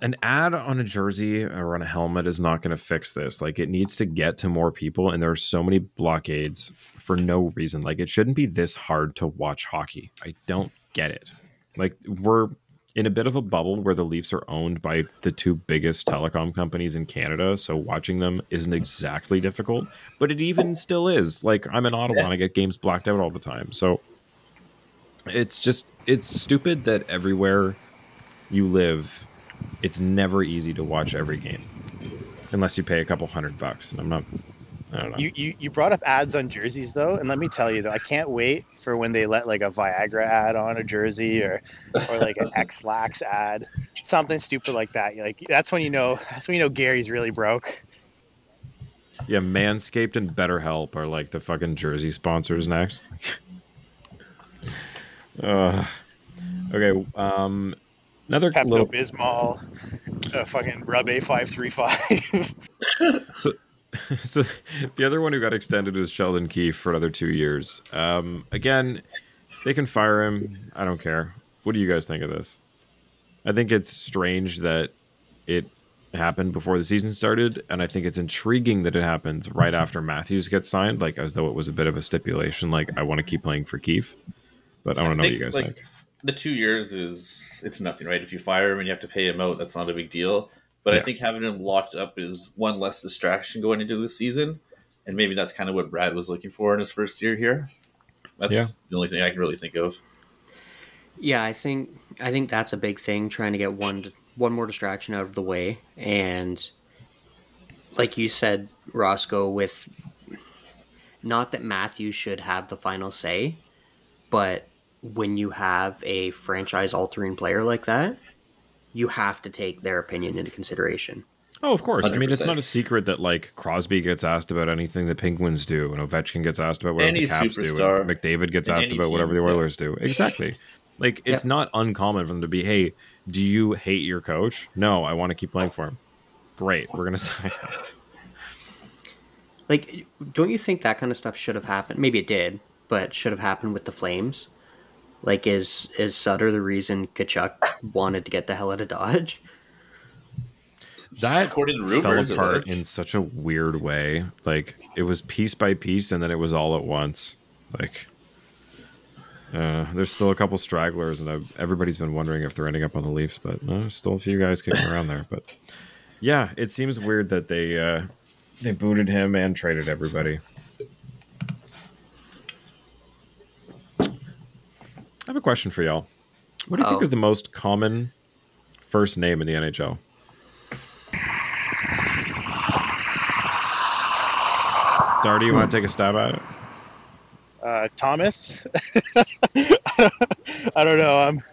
an ad on a jersey or on a helmet is not going to fix this. Like it needs to get to more people, and there are so many blockades for no reason. Like it shouldn't be this hard to watch hockey. I don't get it. Like we're in a bit of a bubble where the Leafs are owned by the two biggest telecom companies in Canada. So watching them isn't exactly difficult, but it even still is. Like I'm in Ottawa and I get games blacked out all the time. So it's just it's stupid that everywhere you live, it's never easy to watch every game unless you pay a couple hundred bucks. And I'm not I don't know. you, you you brought up ads on jerseys though, and let me tell you though, I can't wait for when they let like a Viagra ad on a jersey or or like an Ex-Lax ad, something stupid like that. You're like that's when you know that's when you know Gary's really broke. Yeah, Manscaped and BetterHelp are like the fucking jersey sponsors next. uh, okay, um, another Pepto little... Bismol, uh, fucking Rub A five three five. So so the other one who got extended is Sheldon Keefe for another two years. Um, again, they can fire him. I don't care. What do you guys think of this? I think it's strange that it happened before the season started, and I think it's intriguing that it happens right after Matthews gets signed, like as though it was a bit of a stipulation, like I want to keep playing for Keefe. But I want to know what you guys like, think. The two years is it's nothing, right? If you fire him and you have to pay him out, that's not a big deal. But yeah. I think having him locked up is one less distraction going into the season, and maybe that's kind of what Brad was looking for in his first year here. That's yeah. the only thing I can really think of. Yeah, I think I think that's a big thing. Trying to get one one more distraction out of the way, and like you said, Roscoe, with not that Matthew should have the final say, but when you have a franchise altering player like that, you have to take their opinion into consideration. Oh, of course. 100%. I mean, it's not a secret that like Crosby gets asked about anything the Penguins do, and Ovechkin gets asked about whatever Any the Caps do, and McDavid gets asked about whatever the Oilers yeah. do. Exactly. Like it's yep. not uncommon for them to be, "Hey, do you hate your coach?" No, I want to keep playing for him. Great, we're gonna sign him. Like, don't you think that kind of stuff should have happened? Maybe it did, but should have happened with the Flames. Like, is is Sutter the reason Tkachuk wanted to get the hell out of Dodge? That According to rumors, fell apart in such a weird way. Like it was piece by piece, and then it was all at once. Like uh, there's still a couple stragglers, and I've, everybody's been wondering if they're ending up on the Leafs, but uh, there's still a few guys kicking around there. But yeah, it seems weird that they uh, they booted him and traded everybody. I have a question for y'all. What do you oh. think is the most common first name in the NHL? Darty, you want to take a stab at it? Uh, Thomas. I don't know. Um,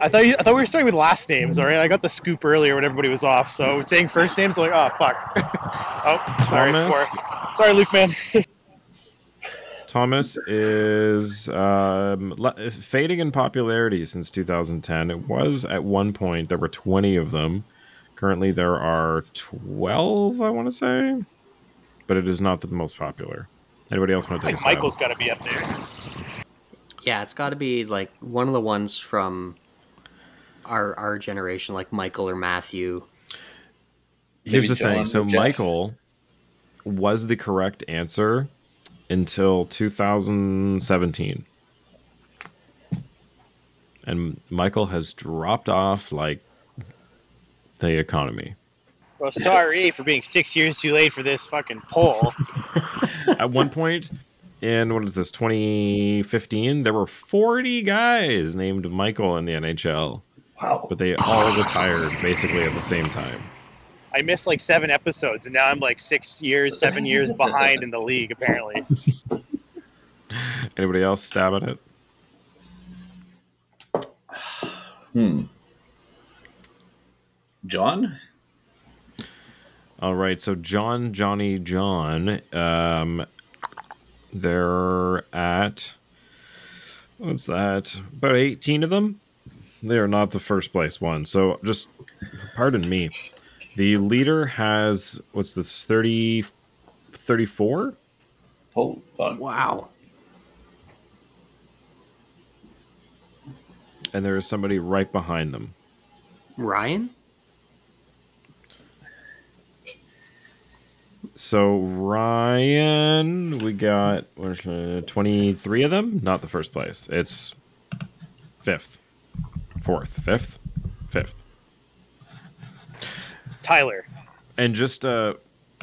I thought you, I thought we were starting with last names. All right, I got the scoop earlier when everybody was off. So saying first names, I'm like, oh fuck. oh, sorry, sorry, Luke, man. Thomas is um, fading in popularity since 2010. It was at one point there were 20 of them. Currently there are 12, I want to say, but it is not the most popular. Anybody else want to take like a Michael's got to be up there. Yeah, it's got to be like one of the ones from our our generation, like Michael or Matthew. Here's Maybe the John thing. So Michael was the correct answer until 2017. And Michael has dropped off like the economy. Well, sorry for being six years too late for this fucking poll. At one point in what is this 2015, there were 40 guys named Michael in the NHL. Wow! But they all retired basically at the same time. I missed like seven episodes, and now I'm like six years, seven years behind in the league. Apparently. Anybody else stab at it? Hmm. John. All right, so John, Johnny, John. Um, they're at what's that? About eighteen of them. They are not the first place one. So just pardon me. The leader has what's this 30 34? Oh, fuck. Wow. And there is somebody right behind them. Ryan? So Ryan, we got uh, 23 of them. Not the first place. It's fifth, fourth, fifth. Fifth. Tyler. And just uh,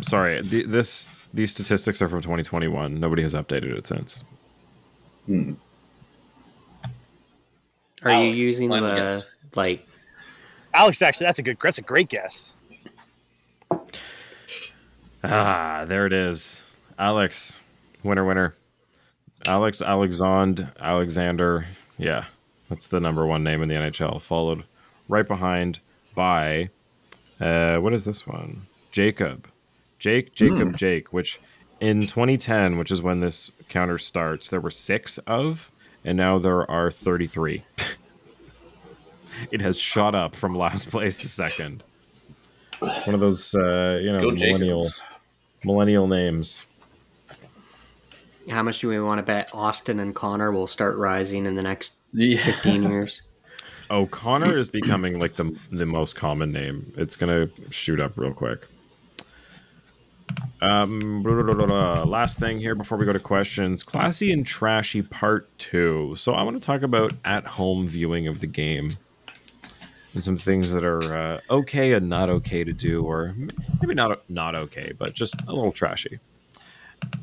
sorry, the, this these statistics are from 2021. Nobody has updated it since. Hmm. Are Alex, you using the guess. like? Alex, actually, that's a good. That's a great guess. Ah, there it is. Alex, winner, winner. Alex Alexand Alexander. Yeah, that's the number one name in the NHL. Followed right behind by, uh, what is this one? Jacob. Jake, Jacob, Jake, which in 2010, which is when this counter starts, there were six of, and now there are 33. it has shot up from last place to second. It's One of those, uh, you know, Go millennial Jacobs. millennial names. How much do we want to bet Austin and Connor will start rising in the next Yeah. 15 years? O'Connor is becoming like the the most common name. It's gonna shoot up real quick. Um, blah, blah, blah, last thing here before we go to questions: classy and trashy part two. So I want to talk about at home viewing of the game and some things that are uh, okay and not okay to do, or maybe not not okay, but just a little trashy.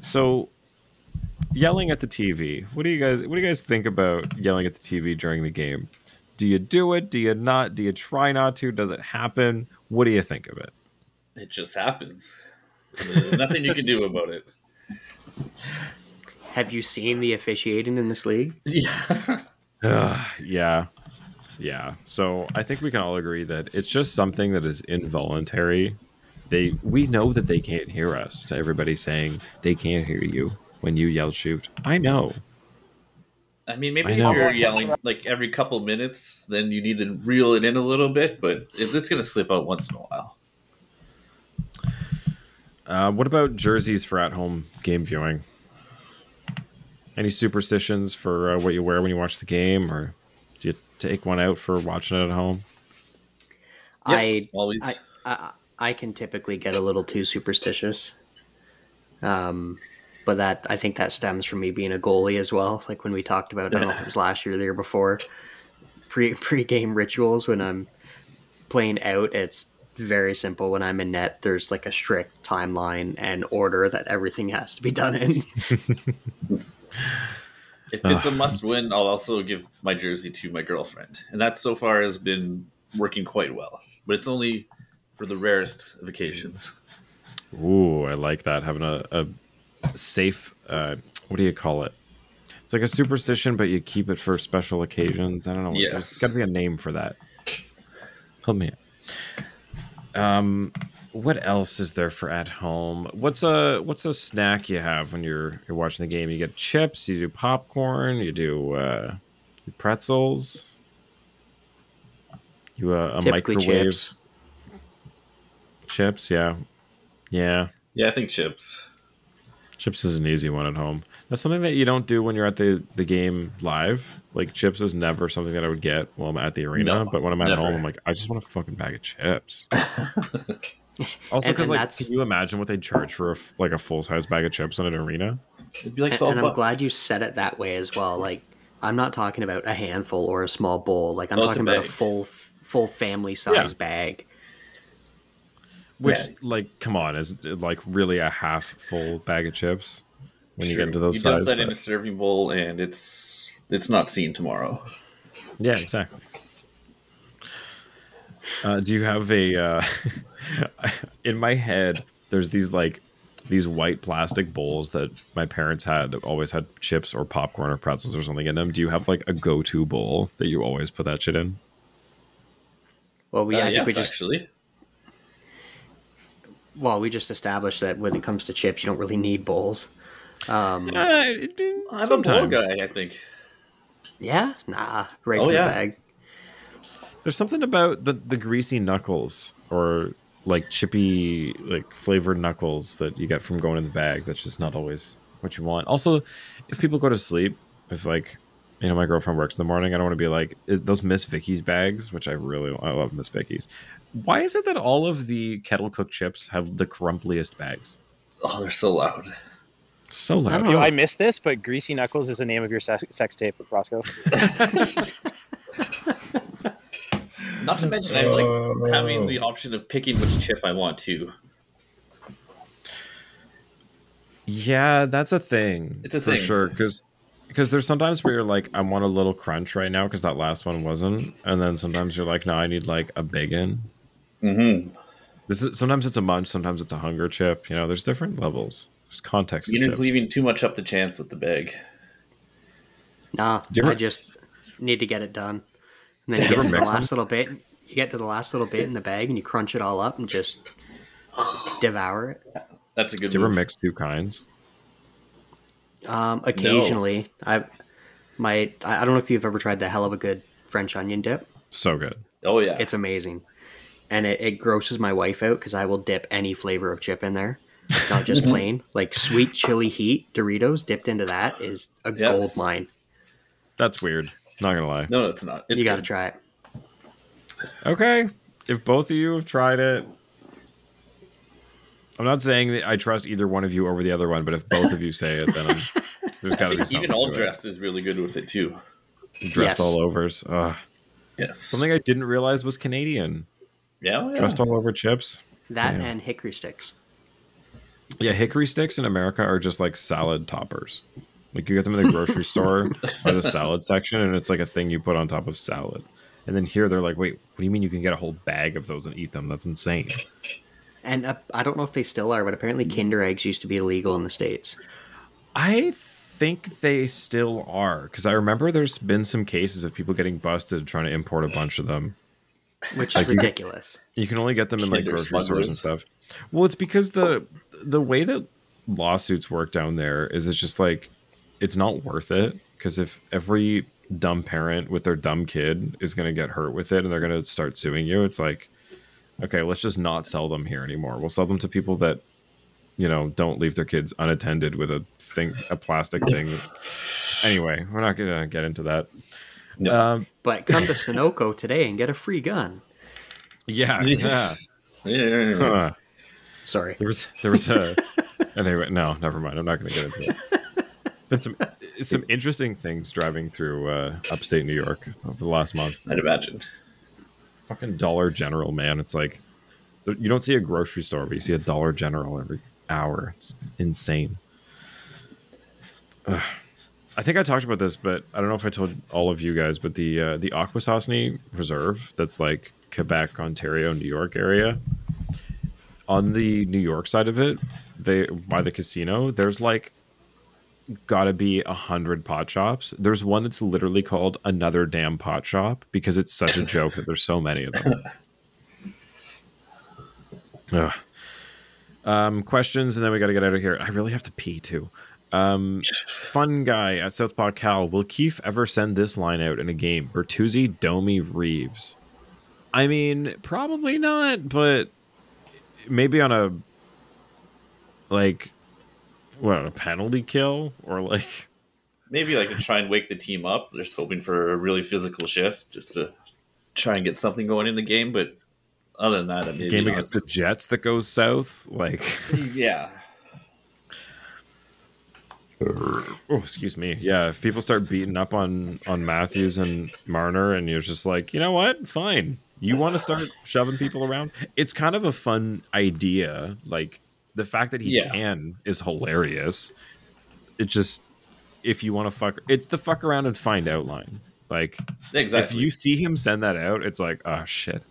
So yelling at the TV. What do you guys what do you guys think about yelling at the TV during the game? Do you do it? Do you not? Do you try not to? Does it happen? What do you think of it? It just happens. There's nothing you can do about it. Have you seen the officiating in this league? Yeah. Uh, yeah. Yeah. So I think we can all agree that it's just something that is involuntary. They we know that they can't hear us to everybody saying they can't hear you when you yell shoot. I know. I mean, maybe I if you're yelling like every couple minutes, then you need to reel it in a little bit, but it's going to slip out once in a while. Uh, what about jerseys for at home game viewing? Any superstitions for uh, what you wear when you watch the game, or do you take one out for watching it at home? Yep, I, always. I, I I can typically get a little too superstitious. Um, but that I think that stems from me being a goalie as well. Like when we talked about, I don't know if it was last year or the year before, pre pre game rituals when I'm playing out. It's very simple. When I'm in net, there's like a strict timeline and order that everything has to be done in. if it's a must win, I'll also give my jersey to my girlfriend. And that so far has been working quite well. But it's only for the rarest of occasions. Ooh, I like that. Having a, a safe, uh, what do you call it? It's like a superstition, but you keep it for special occasions. I don't know. Yes. There's got to be a name for that. Help me. Um, what else is there for at home? What's a what's a snack you have when you're you're watching the game? You get chips, you do popcorn, you do uh, pretzels, you uh, a Typically microwave chips. chips. Yeah, yeah. Yeah, I think chips. Chips is an easy one at home. That's something that you don't do when you're at the, the game live. Like chips is never something that I would get while I'm at the arena. No, but when I'm at never. home, I'm like, I just want a fucking bag of chips. also, because like, that's- can you imagine what they charge for a f- like a full size bag of chips in an arena? It'd be like and, 12 and I'm glad you said it that way as well. Like I'm not talking about a handful or a small bowl. Like I'm Oh, it's a talking about a full full family size Yeah. bag. Which, Yeah. like, come on, is like really a half full bag of chips when you get into those you dump sizes? that in a serving bowl and it's it's not seen tomorrow. Yeah, exactly. Uh, do you have a? Uh, in my head, there's these like these white plastic bowls that my parents had always had chips or popcorn or pretzels or something in them. Do you have like a go-to bowl that you always put that shit in? Well, we Uh, I think yes, we just actually. Well we just established that when it comes to chips, you don't really need bowls. Um, Uh, I'm a bowl guy, I think. yeah, nah, right Oh, from yeah. the bag. There's something about the the greasy knuckles or like chippy like flavored knuckles that you get from going in the bag. That's just not always what you want. Also, if people go to sleep, if like you know my girlfriend works in the morning, I don't want to be like those Miss Vickie's bags, which I really I love Miss Vickie's. Why is it that all of the kettle cooked chips have the crumpliest bags? Oh, they're so loud. So I loud. don't know, know. I missed this, but Greasy Knuckles is the name of your sex, sex tape, Roscoe. Not Not to mention, I'm like oh. having the option of picking which chip I want to. Yeah, that's a thing. It's a thing. for thing. sure because because there's sometimes where you're like, I want a little crunch right now because that last one wasn't, and then sometimes you're like, no, I need like a big in. Mm-hmm. This is sometimes it's a munch, sometimes it's a hunger chip. You know, there's different levels. There's context. to Union's chips. leaving too much up to chance with the bag. Nah, Do you ever- I just need to get it done. And then you you get to the mix last little bit. You get to the last little bit in the bag, and you crunch it all up and just devour it. That's a good Do you ever mix two kinds? Um, occasionally, I my I I don't know if you've ever tried the hell of a good French onion dip. So good. Oh yeah, It's amazing, and it, it grosses my wife out because I will dip any flavor of chip in there, not just mhm. plain. Like sweet chili heat Doritos dipped into that is a Yeah. gold mine. That's weird. Not gonna lie. no, it's not. It's you got to try it. Okay, if both of you have tried it, I'm not saying that I trust either one of you over the other one, but if both of you say it, then I'm, there's got to be something Even all to dressed is really good with it too. it. Dressed Yes. all overs. Ugh. Yes. Something I didn't realize was Canadian. Yeah. yeah. Dressed all over chips. That Yeah. and hickory sticks. Yeah, hickory sticks in America are just like salad toppers. Like you get them in the grocery store or the salad section, and it's like a thing you put on top of salad. And then here they're like, wait, what do you mean you can get a whole bag of those and eat them? That's insane. And uh, I don't know if they still are, but apparently Kinder eggs used to be illegal in the states. I think they still are because I remember there's been some cases of people getting busted trying to import a bunch of them. Which is ridiculous. You can only get them in like Kinder grocery stores and stuff. Well, it's because the the way that lawsuits work down there is it's just like it's not worth it because if every dumb parent with their dumb kid is going to get hurt with it and they're going to start suing you, it's like okay, let's just not sell them here anymore. We'll sell them to people that you know don't leave their kids unattended with a thing a plastic thing. Anyway, we're not going to get into that. No. Um, But come to Sunoco today and get a free gun. yeah, yeah. Yeah. Huh. Sorry. There was there was a anyway. No, never mind. I'm not going to get into it. Been some some interesting things driving through uh, upstate New York over the last month. I'd imagine. Fucking Dollar General, man. It's like you don't see a grocery store, but you see a Dollar General every hour. It's insane. Ugh. I think I talked about this, but I don't know if I told all of you guys. But the uh, the Akwesasne Reserve, that's like Quebec, Ontario, New York area. On the New York side of it, they by the casino, there's like gotta be a hundred pot shops. There's one that's literally called another damn pot shop because it's such a joke that there's so many of them. Ugh. Um, questions, and then we got to get out of here. I really have to pee too. Um, fun guy at Southpaw Cal. Will Keefe ever send this line out in a game? Bertuzzi, Domi, Reaves. I mean, probably not, but maybe on a like what on a penalty kill or like Maybe like to try and wake the team up. They're just hoping for a really physical shift, just to try and get something going in the game. But other than that, maybe game against the Jets that goes south. Like, yeah, oh, excuse me. Yeah, if people start beating up on on Matthews and Marner, and you're just like, you know what? Fine. You want to start shoving people around? It's kind of a fun idea. Like the fact that he Yeah. can is hilarious. It just if you want to fuck, it's the fuck around and find out line. Like exactly. if you see him send that out, it's like, oh shit.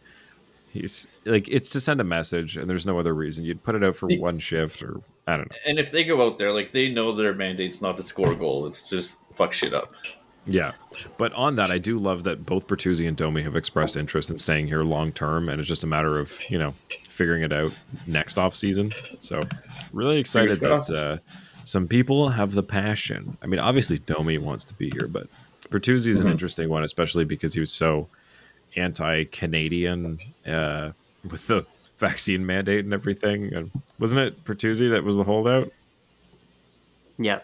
He's like, it's to send a message, and there's no other reason. You'd put it out for one shift, or I don't know. and if they go out there, like they know their mandate's not to score a goal; it's just fuck shit up. Yeah, but on that, I do love that both Bertuzzi and Domi have expressed interest in staying here long term, and it's just a matter of you know figuring it out next off season. So, really excited that uh, some people have the passion. I mean, obviously Domi wants to be here, but Bertuzzi is an Mhm. interesting one, especially because he was so anti-Canadian uh, with the vaccine mandate and everything. And wasn't it Bertuzzi that was the holdout? Yeah.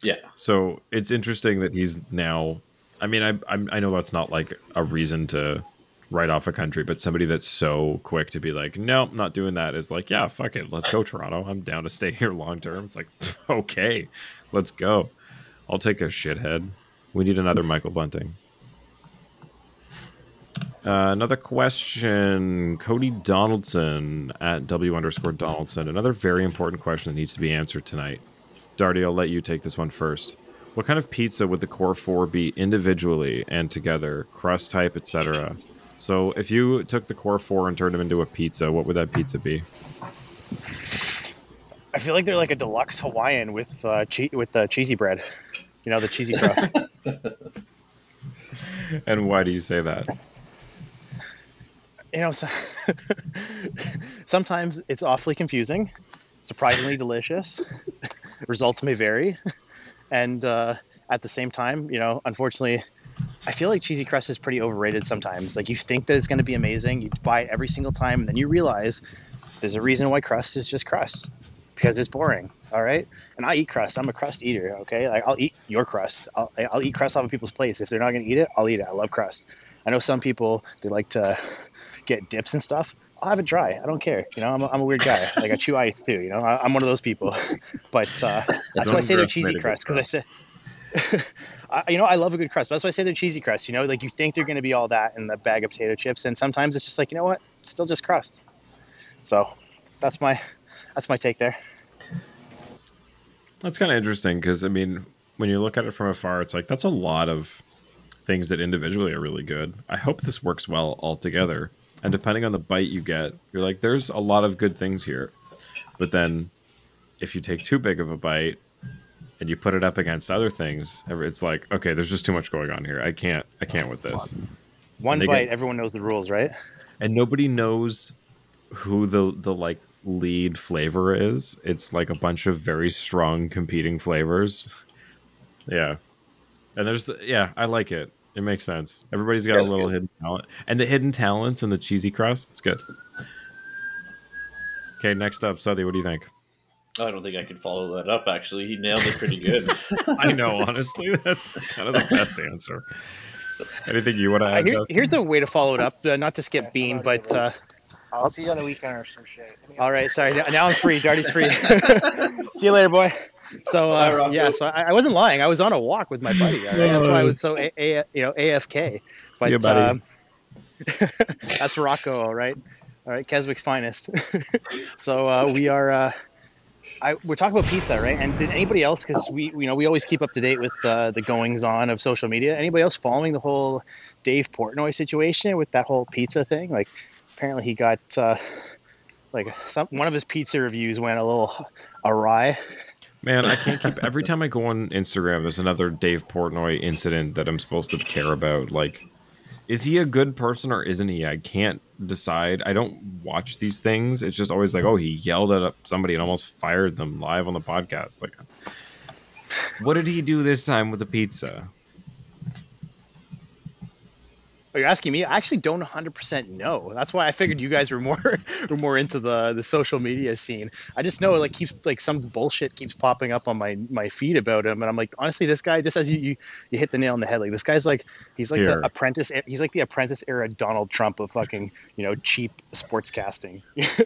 Yeah, So it's interesting that he's now. I mean, I I'm, I know that's not like a reason to write off a country, but somebody that's so quick to be like, nope, not doing that is like, yeah, fuck it, let's go Toronto. I'm down to stay here long term. It's like, okay, let's go. I'll take a shithead. We need another Michael Bunting. Uh, another question, Cody Donaldson at W underscore Donaldson. Another very important question that needs to be answered tonight. Darty, I'll let you take this one first. What kind of pizza would the core four be individually and together, crust type, etc.? So, if you took the core four and turned them into a pizza, what would that pizza be? I feel like they're like a deluxe Hawaiian with uh, che- with the uh, cheesy bread. You know, the cheesy crust. and why do you say that? You know, so sometimes it's awfully confusing, surprisingly delicious. Results may vary, and uh, at the same time, you know, unfortunately, I feel like cheesy crust is pretty overrated sometimes. Like you think that it's going to be amazing, you buy it every single time, and then you realize there's a reason why crust is just crust because it's boring. All right, and I eat crust. I'm a crust eater. Okay, like I'll eat your crust. I'll, I'll eat crust off of people's plates. If they're not going to eat it, I'll eat it. I love crust. I know some people they like to get dips and stuff. I'll have it dry. I don't care. You know, I'm a, I'm a weird guy. Like I chew ice too. You know, I, am one of those people. but uh, that's why I say they're cheesy crust because I say, I, you know, I love a good crust. But that's why I say they're cheesy crust. You know, like you think they're going to be all that in the bag of potato chips, and sometimes it's just like, you know what, it's still just crust. So that's my that's my take there. That's kind of interesting because I mean, when you look at it from afar, it's like that's a lot of things that individually are really good. I hope this works well all together. And depending on the bite you get, you're like, there's a lot of good things here. But then if you take too big of a bite and you put it up against other things, it's like, okay, there's just too much going on here. I can't, I can't with this. One bite, get, everyone knows the rules, right? And nobody knows who the the like lead flavor is. It's like a bunch of very strong competing flavors. Yeah. And there's the yeah, I like it. It makes sense. Everybody's got That's a little good. hidden talent. And the hidden talents and the cheesy crust, it's good. Okay, next up, Suthy, what do you think? I don't think I could follow that up. Actually, he nailed it pretty good. I know, honestly, that's kind of the best answer. Anything you want to add? Uh, here, here's a way to follow it up, uh, not to skip Bean, but uh, I'll see you on the weekend or some shit. All right, sorry. Now I'm free. Darty's free. see you later, boy. So uh, yeah, so I, I, wasn't lying. I was on a walk with my buddy. Right? That's why I was so a, a, you know AFK. But see buddy. Um, that's Rocco, all right. All right, Keswick's finest. so uh, we are. Uh, I, we're talking about pizza, right? And did anybody else? Because we, you know, we always keep up to date with uh, the goings on of social media. Anybody else following the whole Dave Portnoy situation with that whole pizza thing? Like, apparently he got uh, like some one of his pizza reviews went a little awry. Man, I can't keep every time I go on Instagram, there's another Dave Portnoy incident that I'm supposed to care about. Like, is he a good person or isn't he? I can't decide. I don't watch these things. It's just always like, oh, he yelled at somebody and almost fired them live on the podcast. Like, what did he do this time with the pizza? Are you asking me? I actually don't 100% know. That's why I figured you guys were more were more into the the social media scene. I just know like keeps like some bullshit keeps popping up on my my feed about him, and I'm like, honestly, this guy just as you you, you hit the nail on the head. Like this guy's like he's like Here. the apprentice. He's like the apprentice era Donald Trump of fucking you know cheap sports casting. you the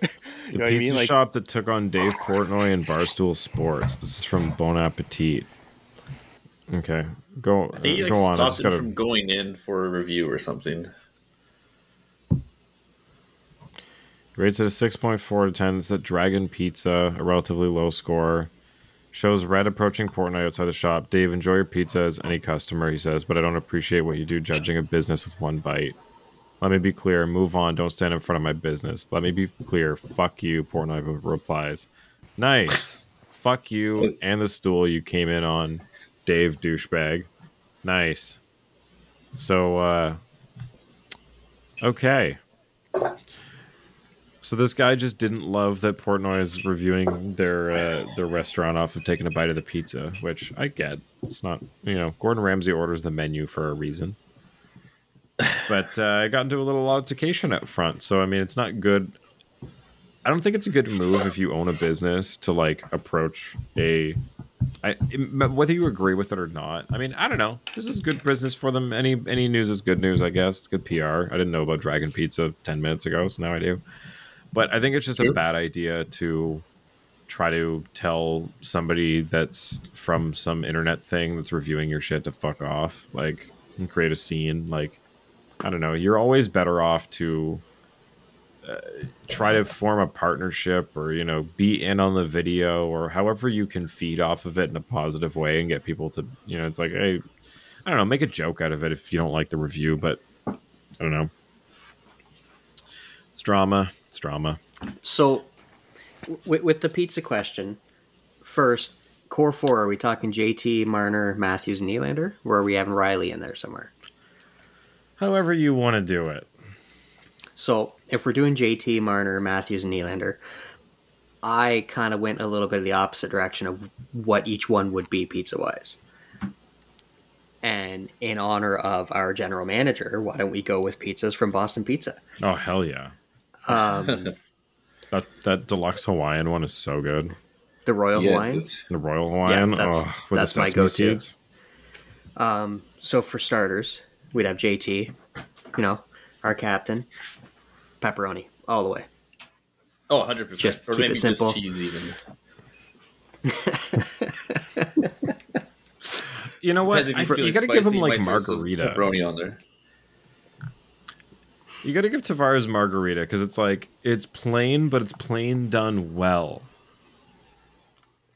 pizza I mean? like, shop that took on Dave Portnoy and Barstool Sports. This is from Bon Appetit. Okay, go. I think he, like, go on. Stopped gotta... from going in for a review or something. Rates at a six point four to ten. It's at Dragon Pizza, a relatively low score. Shows red approaching Portnoy outside the shop. Dave, enjoy your pizza as any customer, he says, but I don't appreciate what you do judging a business with one bite. Let me be clear. Move on. Don't stand in front of my business. Let me be clear. Fuck you, Portnoy replies. Nice. Fuck you and the stool you came in on. Dave douchebag. Nice. So uh okay. So this guy just didn't love that Portnoy is reviewing their uh, their restaurant off of taking a bite of the pizza, which I get. It's not you know Gordon Ramsay orders the menu for a reason. But uh, I got into a little altercation up front, so I mean it's not good. I don't think it's a good move if you own a business to like approach a I, whether you agree with it or not, I mean, I don't know. This is good business for them. Any any news is good news, I guess. It's good PR. I didn't know about Dragon Pizza ten minutes ago, so now I do. But I think it's just a bad idea to try to tell somebody that's from some internet thing that's reviewing your shit to fuck off, like, and create a scene. Like, I don't know. You're always better off to uh, try to form a partnership or you know be in on the video or however you can feed off of it in a positive way and get people to you know it's like hey I don't know make a joke out of it if you don't like the review but I don't know. It's drama. It's drama. So, with, with the pizza question, first core four are we talking JT Marner Matthews and Nylander or are we having Rielly in there somewhere? however you want to do it So if we're doing JT, Marner, Matthews, and Nylander, I kind of went a little bit of the opposite direction of what each one would be pizza wise. And in honor of our general manager, why don't we go with pizzas from Boston Pizza? oh hell yeah Um, that that deluxe Hawaiian one is so good the Royal Yeah, Hawaiian. the Royal Hawaiian that's- oh, with that's the my sesame go-to. seeds Um, so for starters, we'd have JT, you know, our captain, pepperoni all the way. Oh, 100 percent. Just Or keep it simple. just cheese even. you know what Depends if I- you gotta give him like might throw some margarita Pepperoni on there. You got to give Tavares margarita because it's like it's plain, but it's plain done well.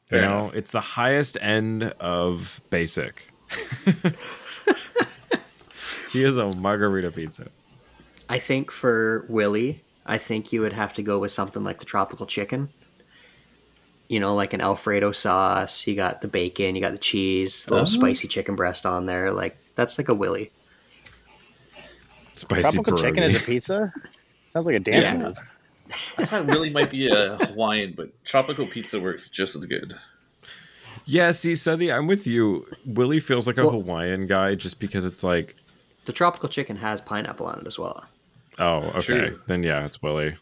Fair you know, enough. it's the highest end of basic. he is a margarita pizza. I think for Willie, I think you would have to go with something like the tropical chicken. You know, like an Alfredo sauce. You got the bacon, you got the cheese, a little Uh-huh. spicy chicken breast on there. Like that's like a Willie. Spicy Tropical chicken pierogi. is a pizza. Sounds like a dance Yeah. move. I thought really might be a Hawaiian, but tropical pizza works just as good. yeah, see, Seti, I'm with you. Willie feels like a Well- Hawaiian guy just because it's like, The tropical chicken has pineapple on it as well. Oh, okay, True. then yeah, it's Willie.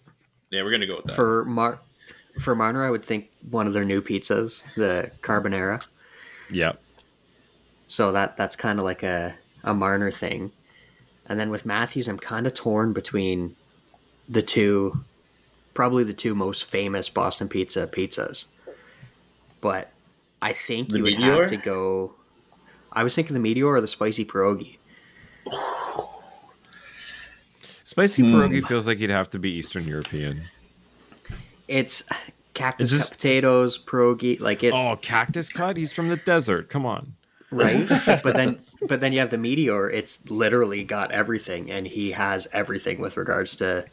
Yeah, we're gonna go with that. For Mar for Marner, I would think one of their new pizzas, the carbonara. Yep. So that that's kind of like a a Marner thing. And then with Matthews, I'm kind of torn between the two, probably the two most famous Boston Pizza pizzas. But I think The you would Meteor? have to go. I was thinking the meteor or the spicy pierogi. Spicy Hmm. pierogi feels like he'd have to be Eastern European. It's cactus It's just- cut potatoes pierogi, like it. Oh, cactus cut? He's from the desert. Come on. right but then but then you have the meteor it's literally got everything and he has everything with regards to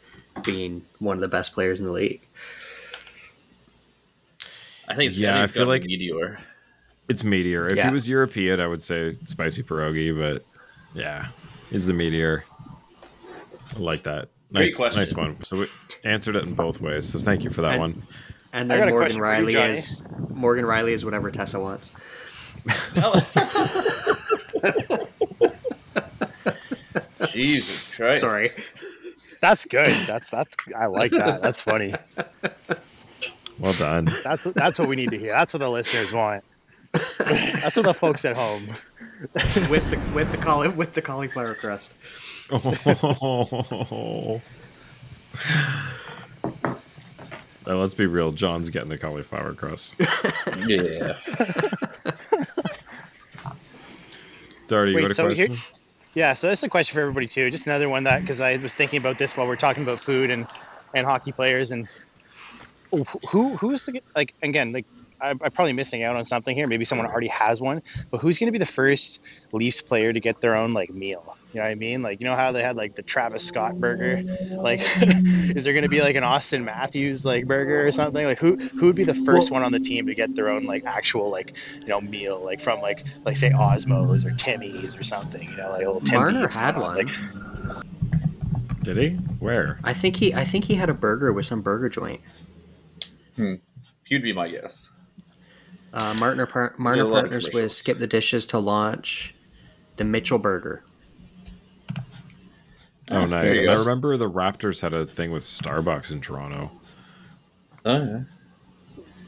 being one of the best players in the league I think it's Yeah, I, I feel like- meteor. It's meteor. If Yeah. he was European, I would say spicy pierogi, but yeah, he's the meteor. I like that. Great Nice, question. nice one. So we answered it in both ways. So thank you for that And- one. and then morgan question you, Rielly is morgan Rielly is whatever tessa wants Jesus Christ! sorry That's good. That's that's. I like that. That's funny. Well done. That's what that's what we need to hear. That's what the listeners want. That's what the folks at home. with the with the cauli- with the cauliflower crust oh. Now, let's be real. John's getting the cauliflower crust. Yeah. Darty, you Wait, got a so here- Yeah, so that's a question for everybody too. Just another one that because I was thinking about this while we're talking about food and and hockey players and who who's the, like again like I'm, I'm probably missing out on something here. Maybe someone already has one, but who's going to be the first Leafs player to get their own like meal? You know what I mean? Like you know how they had like the Travis Scott burger. Like, is there going to be like an Auston Matthews like burger or something? Like who who would be the first one on the team to get their own like actual like you know meal like from like like say Osmow's or Timmy's or something? You know like a little Tim marner Beams had on. one Like, Did he? Where? i think he i think he had a burger with some burger joint Hmm. He'd be my guess. uh, Marner, par- Marner a lot of partners with. Skip the Dishes to launch the Mitchell Burger. Oh, nice. I remember the Raptors had a thing with Starbucks in Toronto. Oh yeah.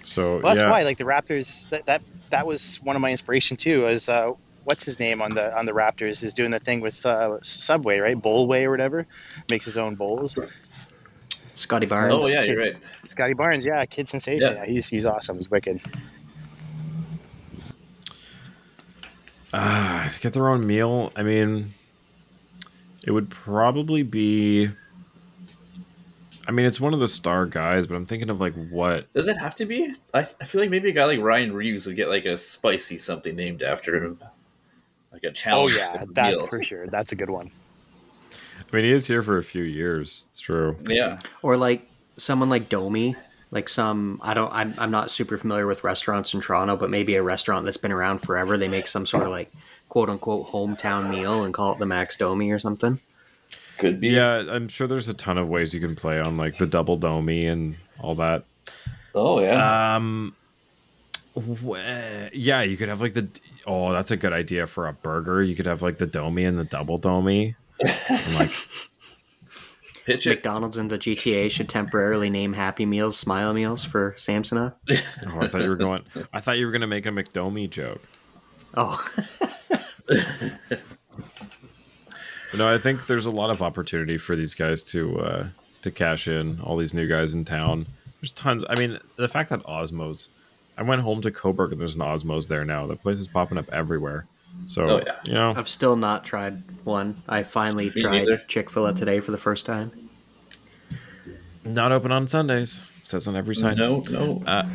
So Well, that's yeah. why, like the Raptors, that, that that was one of my inspiration too. Is uh, what's his name on the on the Raptors is doing the thing with uh, Subway, right? Bowlway or whatever, makes his own bowls. Scottie Barnes. Oh yeah, you're Kids. right. Scottie Barnes, yeah, kid sensation. Yeah. Yeah, he's he's awesome. He's wicked. Ah, to get their own meal. I mean, It would probably be. I mean, it's one of the star guys, but I'm thinking of like what does it have to be? I, I feel like maybe a guy like Ryan Reaves would get like a spicy something named after him, like a challenge. Oh yeah, that's meal. for sure. That's a good one. I mean, he is here for a few years. It's true. Yeah. Or like someone like Domi, like some I don't I'm, I'm not super familiar with restaurants in Toronto, but maybe a restaurant that's been around forever. They make some sort of like quote unquote hometown meal and call it the Max Domi or something. Could be. Yeah, I'm sure there's a ton of ways you can play on like the double Domi and all that. Oh yeah. Um. yeah, you could have like the. Oh, that's a good idea for a burger. You could have like the Domi and the double Domi. and, like Pitch McDonald's and the GTA should temporarily name Happy Meals Smile Meals for Samsonite. oh, I thought you were going. I thought you were going to make a McDomi joke. Oh. no, I think there's a lot of opportunity for these guys to uh, to cash in. All these new guys in town. There's tons. I mean, the fact that Osmow's. I went home to Cobourg and there's an Osmow's there now. The place is popping up everywhere. So oh, yeah. you know, I've still not tried one. I finally Me tried Chick Fil A today for the first time. Not open on Sundays. Says on every sign. No, no. Uh,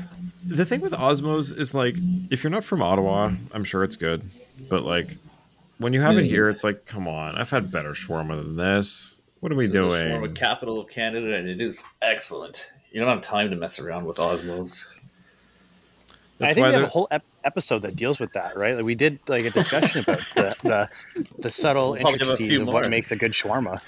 the thing with Osmow's is like, if you're not from Ottawa, I'm sure it's good, but like, when you have mm. it here, it's like, come on, I've had better shawarma than this. What are this we doing? the shawarma capital of Canada, and it is excellent. You don't have time to mess around with Osmow's. That's I think we have a whole ep- episode that deals with that, right? Like we did like a discussion about the, the the subtle intricacies of more. what makes a good shawarma.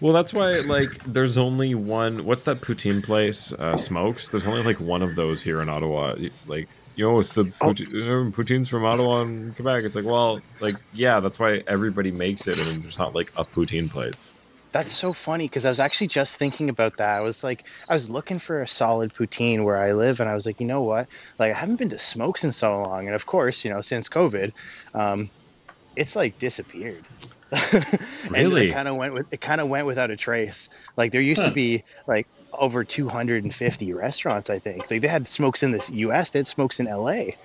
Well, that's why like there's only one. What's that poutine place? Uh, Smoke's. There's only like one of those here in Ottawa. Like you know, it's the poutine, oh. poutines from Ottawa and Quebec. It's like, well, like yeah, that's why everybody makes it, and there's not like a poutine place. That's so funny because I was actually just thinking about that. I was like, I was looking for a solid poutine where I live, and I was like, you know what? Like, I haven't been to Smoke's in so long, and of course, you know, since COVID, um, it's like disappeared. really? it kind of went with it kind of went without a trace. Like there used huh. to be like over 250 restaurants, I think. Like they had Smoke's in the U.S., they had Smoke's in L.A.,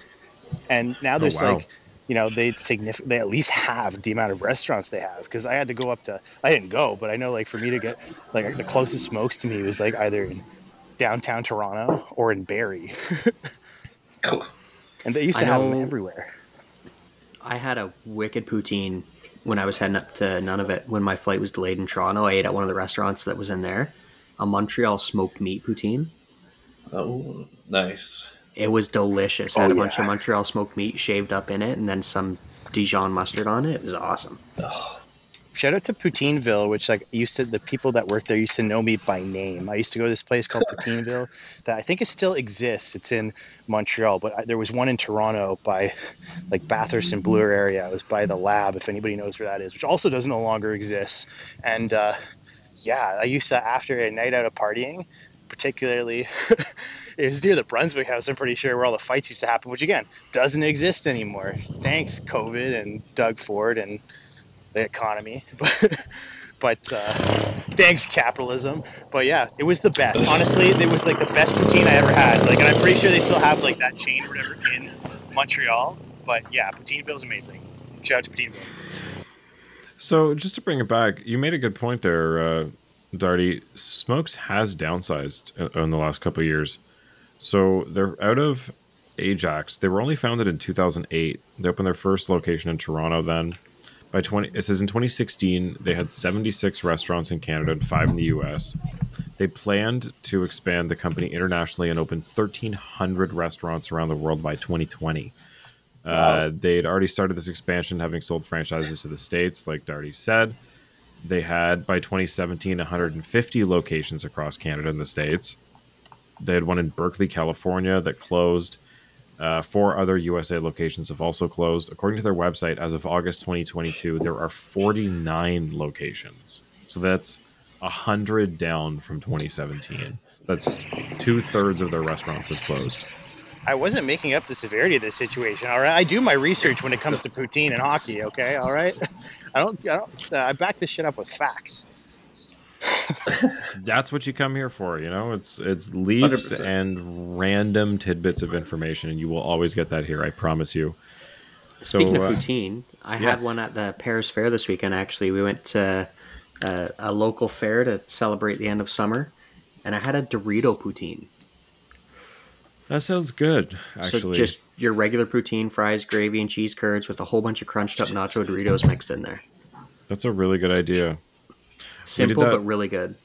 and now oh, there's oh, wow. like you know they significant they at least have the amount of restaurants they have because i had to go up to i didn't go but i know like for me to get like the closest smokes to me was like either in downtown toronto or in barrie cool and they used to I have know, them everywhere i had a wicked poutine when i was heading up to none of it, when my flight was delayed in toronto i ate at one of the restaurants that was in there a montreal smoked meat poutine oh nice it was delicious. Had oh, a bunch of Montreal smoked meat shaved up in it, and then some Dijon mustard on it. It was awesome. Oh. Shout out to Poutineville, which like used to the people that work there used to know me by name. I used to go to this place called Poutineville that I think it still exists. It's in Montreal, but I, there was one in Toronto by like Bathurst and Bloor area. It was by the lab, if anybody knows where that is, which also does no longer exist. And uh, yeah, I used to after a night out of partying, particularly it was near the Brunswick House. I'm pretty sure where all the fights used to happen, which again doesn't exist anymore. Thanks COVID and Doug Ford and the economy, but but uh, thanks capitalism. But yeah, it was the best. Honestly, it was like the best poutine I ever had. Like, and I'm pretty sure they still have like that chain or whatever in Montreal. But yeah, Poutineville's amazing. Shout out to Poutineville. So just to bring it back, you made a good point there, uh, Darty. Smoke's has downsized in the last couple years. So they're out of Ajax. They were only founded in 2008. They opened their first location in Toronto then. By 20 it says in 2016 they had 76 restaurants in Canada and 5 in the US. They planned to expand the company internationally and open 1300 restaurants around the world by 2020. Uh, wow. Uh, they had already started this expansion having sold franchises to the states like Darty said. They had by 2017 150 locations across Canada and the states. They had one in Berkeley, California that closed. Uh, four other USA locations have also closed. According to their website, as of August 2022, there are 49 locations. So that's 100 down from 2017. That's two thirds of their restaurants have closed. I wasn't making up the severity of this situation. All right, I do my research when it comes to poutine and hockey. Okay, all right. I don't. I don't. Uh, I back this shit up with facts. That's what you come here for, you know. It's it's leaves 100%. and random tidbits of information, and you will always get that here. I promise you. Speaking So, of uh, poutine, I yes. had one at the Paris Fair this weekend. Actually, we went to a, a local fair to celebrate the end of summer, and I had a Dorito poutine. That sounds good, actually. So just your regular poutine, fries, gravy, and cheese curds with a whole bunch of crunched up nacho Doritos mixed in there. That's a really good idea. Simple that- but really good.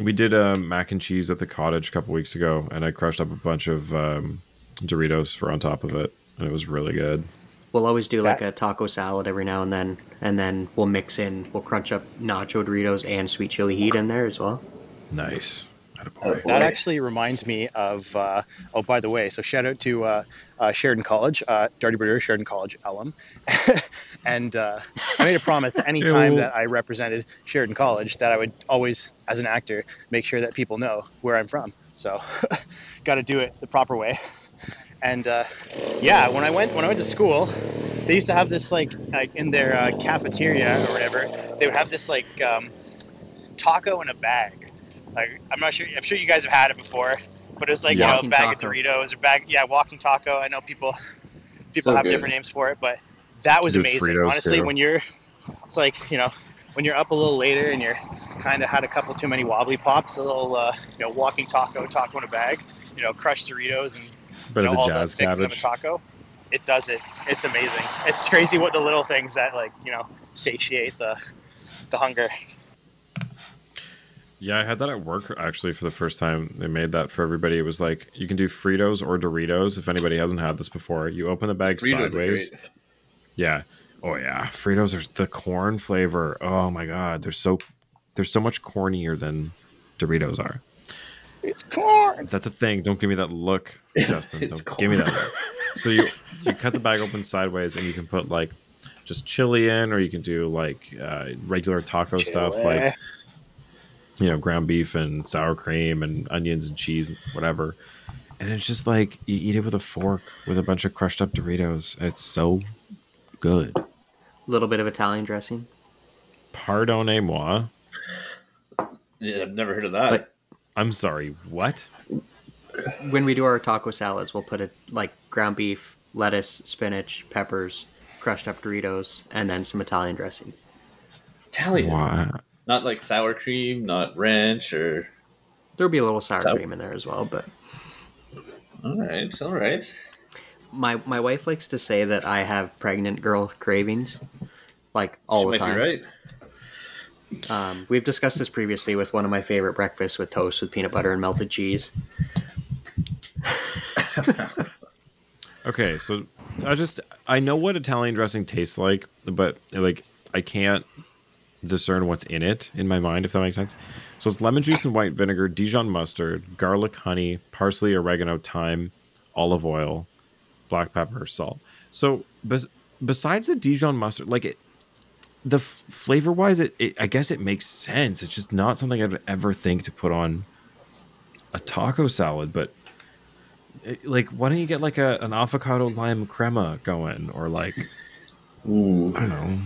We did uh, mac and cheese at the cottage a couple weeks ago, and I crushed up a bunch of um, Doritos for on top of it, and it was really good. We'll always do like a taco salad every now and then, and then we'll mix in, we'll crunch up nacho Doritos and sweet chili heat in there as well. Nice. Attaboy. That actually reminds me of. Uh, oh, by the way, so shout out to uh, uh, Sheridan College, uh, Darty Brewer, Sheridan College alum, and uh, I made a promise any time that I represented Sheridan College that I would always, as an actor, make sure that people know where I'm from. So, got to do it the proper way. And uh, yeah, when I went when I went to school, they used to have this like, like in their uh, cafeteria or whatever. They would have this like um, taco in a bag. Like I'm not sure. I'm sure you guys have had it before, but it's like Yeah. you know, a bag Walking of Doritos or bag. Yeah, walking taco. I know people people So have good. different names for it, but that was Do amazing. Fritos, Honestly, too. when you're, it's like you know, when you're up a little later and you're kind of had a couple too many wobbly pops, a little uh, you know, walking taco, taco in a bag, you know, crushed Doritos and Bit you of know, all the jazz that mixed in a taco. It does it. It's amazing. It's crazy what the little things that like you know satiate the the hunger. Yeah, I had that at work actually for the first time. They made that for everybody. It was like you can do Fritos or Doritos. If anybody hasn't had this before, you open the bag Fritos are sideways. Great. Yeah. Oh yeah. Fritos are the corn flavor. Oh my god, they're so they're so much cornier than Doritos are. It's corn. That's a thing. Don't give me that look, Justin. It's Don't give me that look. So you you cut the bag open sideways and you can put like just chili in, or you can do like uh, regular taco stuff, like you know ground beef and sour cream and onions and cheese and whatever. And it's just like you eat it with a fork with a bunch of crushed up Doritos. and It's so good. A little bit of Italian dressing. Pardonnez-moi. Yeah, I've never heard of that. But- I'm sorry. What? When we do our taco salads, we'll put it like ground beef, lettuce, spinach, peppers, crushed up Doritos, and then some Italian dressing. Italian, Why? not like sour cream, not ranch or. There'll be a little sour So- cream in there as well, but All right, all right. My my wife likes to say that I have pregnant girl cravings, like all She the might time. be right. Um, we've discussed this previously with one of my favorite breakfasts with toast with peanut butter and melted cheese. Okay, so I just I know what Italian dressing tastes like, but like I can't discern what's in it in my mind, if that makes sense. So it's lemon juice and white vinegar, Dijon mustard, garlic, honey, parsley, oregano, thyme, olive oil, black pepper, or salt. So bes- besides the Dijon mustard, like it, the f- flavor wise, it, it I guess it makes sense. It's just not something I'd ever think to put on a taco salad, but it- like why don't you get like a an avocado lime crema going or like Ooh. I don't know.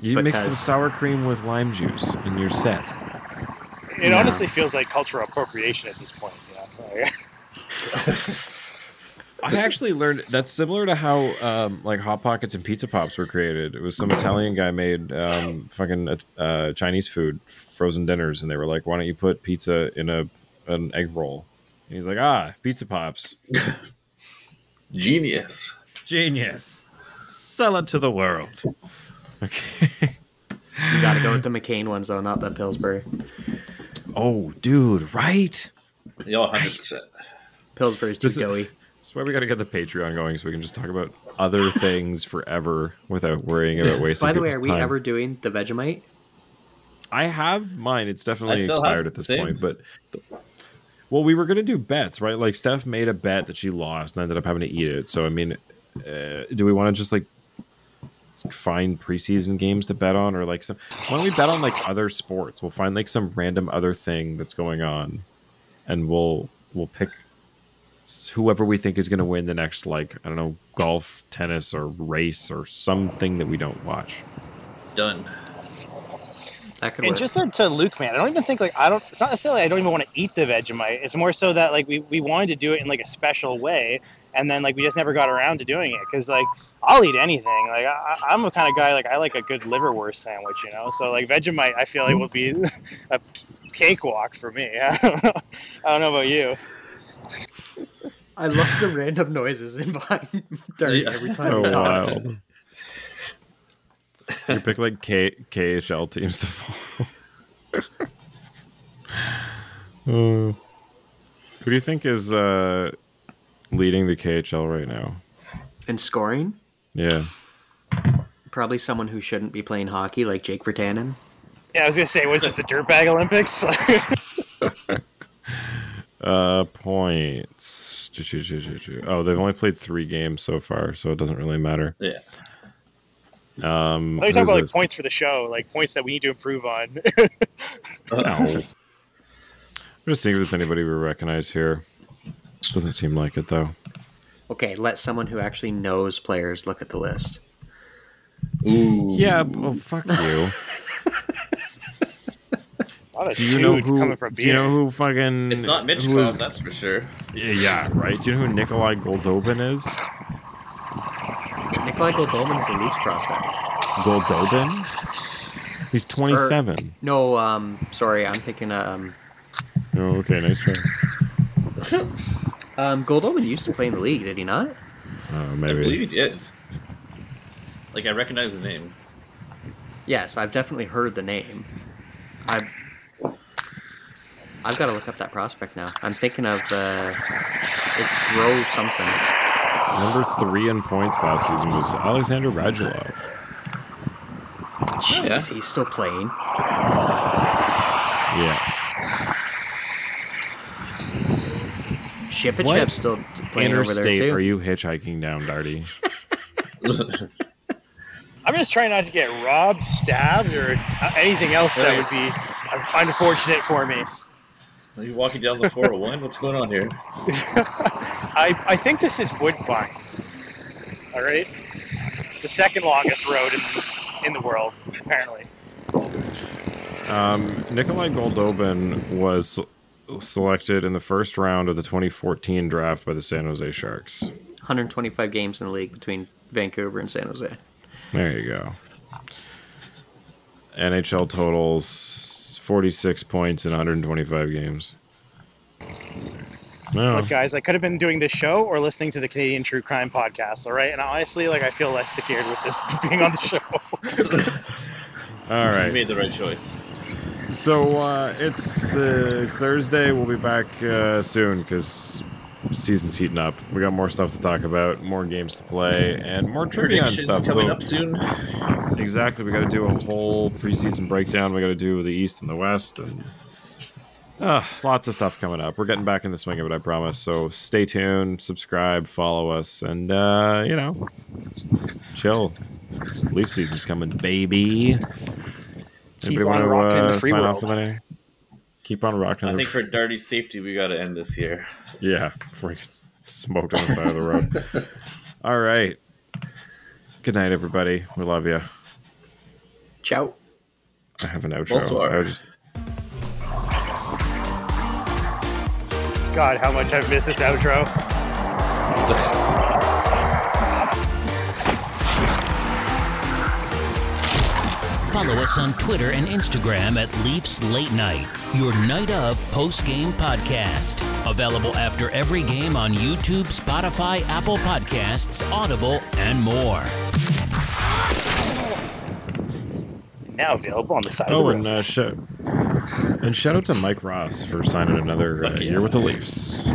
You mix some sour cream with lime juice and you're set. It No. honestly feels like cultural appropriation at this point. Yeah. Like, I actually learned that's similar to how um, like hot pockets and pizza pops were created. It was some Italian guy made um, fucking uh, Chinese food, frozen dinners, and they were like, "Why don't you put pizza in a an egg roll?" And he's like, "Ah, pizza pops, Genius. genius, sell it to the world." Okay. You got to go with the McCain ones though, not the Pillsbury. oh, dude, right. Y'all 100%. Pillsbury's too This doughy. That's why we got to get the Patreon going so we can just talk about other things forever without worrying about wasting. By the way, are we time. ever doing the Vegemite? I have mine. It's definitely expired at this same. point, but well, we were gonna do bets, right? Like Steph made a bet that she lost and ended up having to eat it. So I mean, uh, do we want to just like find preseason games to bet on, or like some? Why don't we bet on like other sports? We'll find like some random other thing that's going on, and we'll we'll pick s- whoever we think is going to win the next like I don't know golf, tennis, or race or something that we don't watch. Done. That could and work. just to, to Luke, man, I don't even think like I don't. It's not necessarily I don't even want to eat the Vegemite. It's more so that like we, we wanted to do it in like a special way, and then like we just never got around to doing it because like I'll eat anything. Like I, I'm a kind of guy like I like a good liverwurst sandwich, you know. So like Vegemite, I feel like will be a cakewalk for me. I don't know about you. I love the random noises in behind Dirty Yeah. every time So he talks. wild. you pick like K- KHL teams to follow. Uh, who do you think is uh, leading the KHL right now? And scoring, Yeah. probably someone who shouldn't be playing hockey, like Jake Virtanen. Yeah, I was gonna say, was this the dirtbag Olympics? Uh, points. Oh, they've only played three games so far, so it doesn't really matter. Yeah. Um, I thought you talking about like points for the show, like points that we need to improve on. No. I'm just seeing if there's anybody we recognize here. Doesn't seem like it though. Okay, let someone who actually knows players look at the list. Ooh. Yeah. Oh, fuck you. A Do you know toot who? coming from Do you know who fucking? It's not who Michkov, is- that's for sure. Yeah, yeah, right. Do you know who Nikolai Goldobin is? Nikolai Goldobin is a Leafs prospect. Goldobin. He's 27. No, um, sorry, I'm thinking um, Oh, okay, nice try. um, Goldolman used to play in the league, did he not? Oh, I believe maybe. he did. Like, I recognize the name. Yes, I've definitely heard the name. I've I've got to look up that prospect now. I'm thinking of uh, it's Grow something. Number three in points last season was Alexander Radulov. Jeez, yeah. he's still playing. Yeah. Ship and What Chip's still playing over there Interstate too. are you hitchhiking down, Darty? I'm just trying not to get robbed, stabbed, or uh, anything else that would be uh, unfortunate for me. Are you walking down the 401? What's going on here? I, I think this is Woodbine. All right, the second longest road in, in the world, apparently. Um, Nikolai Goldobin was selected in the first round of the 2014 draft by the San Jose Sharks. 125 games in the league between Vancouver and San Jose. There you go. NHL totals 46 points in 125 games. No. Look, guys, I could have been doing this show or listening to the Canadian True Crime podcast. All right, and honestly, like I feel less secured with this being on the show. all right. You made the right choice. So uh, it's uh, it's Thursday. We'll be back uh, soon because season's heating up. We got more stuff to talk about, more games to play, and more trivia and stuff. coming So- up soon. Exactly. We got to do a whole preseason breakdown. We got to do the East and the West, and uh, lots of stuff coming up. We're getting back in the swing of it, I promise. So stay tuned, subscribe, follow us, and uh, you know, chill. Leaf season's coming, baby. Anybody want to uh, sign world. off with anything? Keep on rocking. I think for dirty safety, we got to end this here. yeah, before he gets smoked on the side of the road. All right. Good night, everybody. We love you. Ciao. I have an outro. Bonsoir. I would just God, how much I've missed this outro. Follow us on Twitter and Instagram at Leafs Late Night, your night of post game podcast. Available after every game on YouTube, Spotify, Apple Podcasts, Audible, and more. Now available on the side Oh, of the and road. uh, sh- and shout out to Mike Ross for signing another uh, year with the Leafs.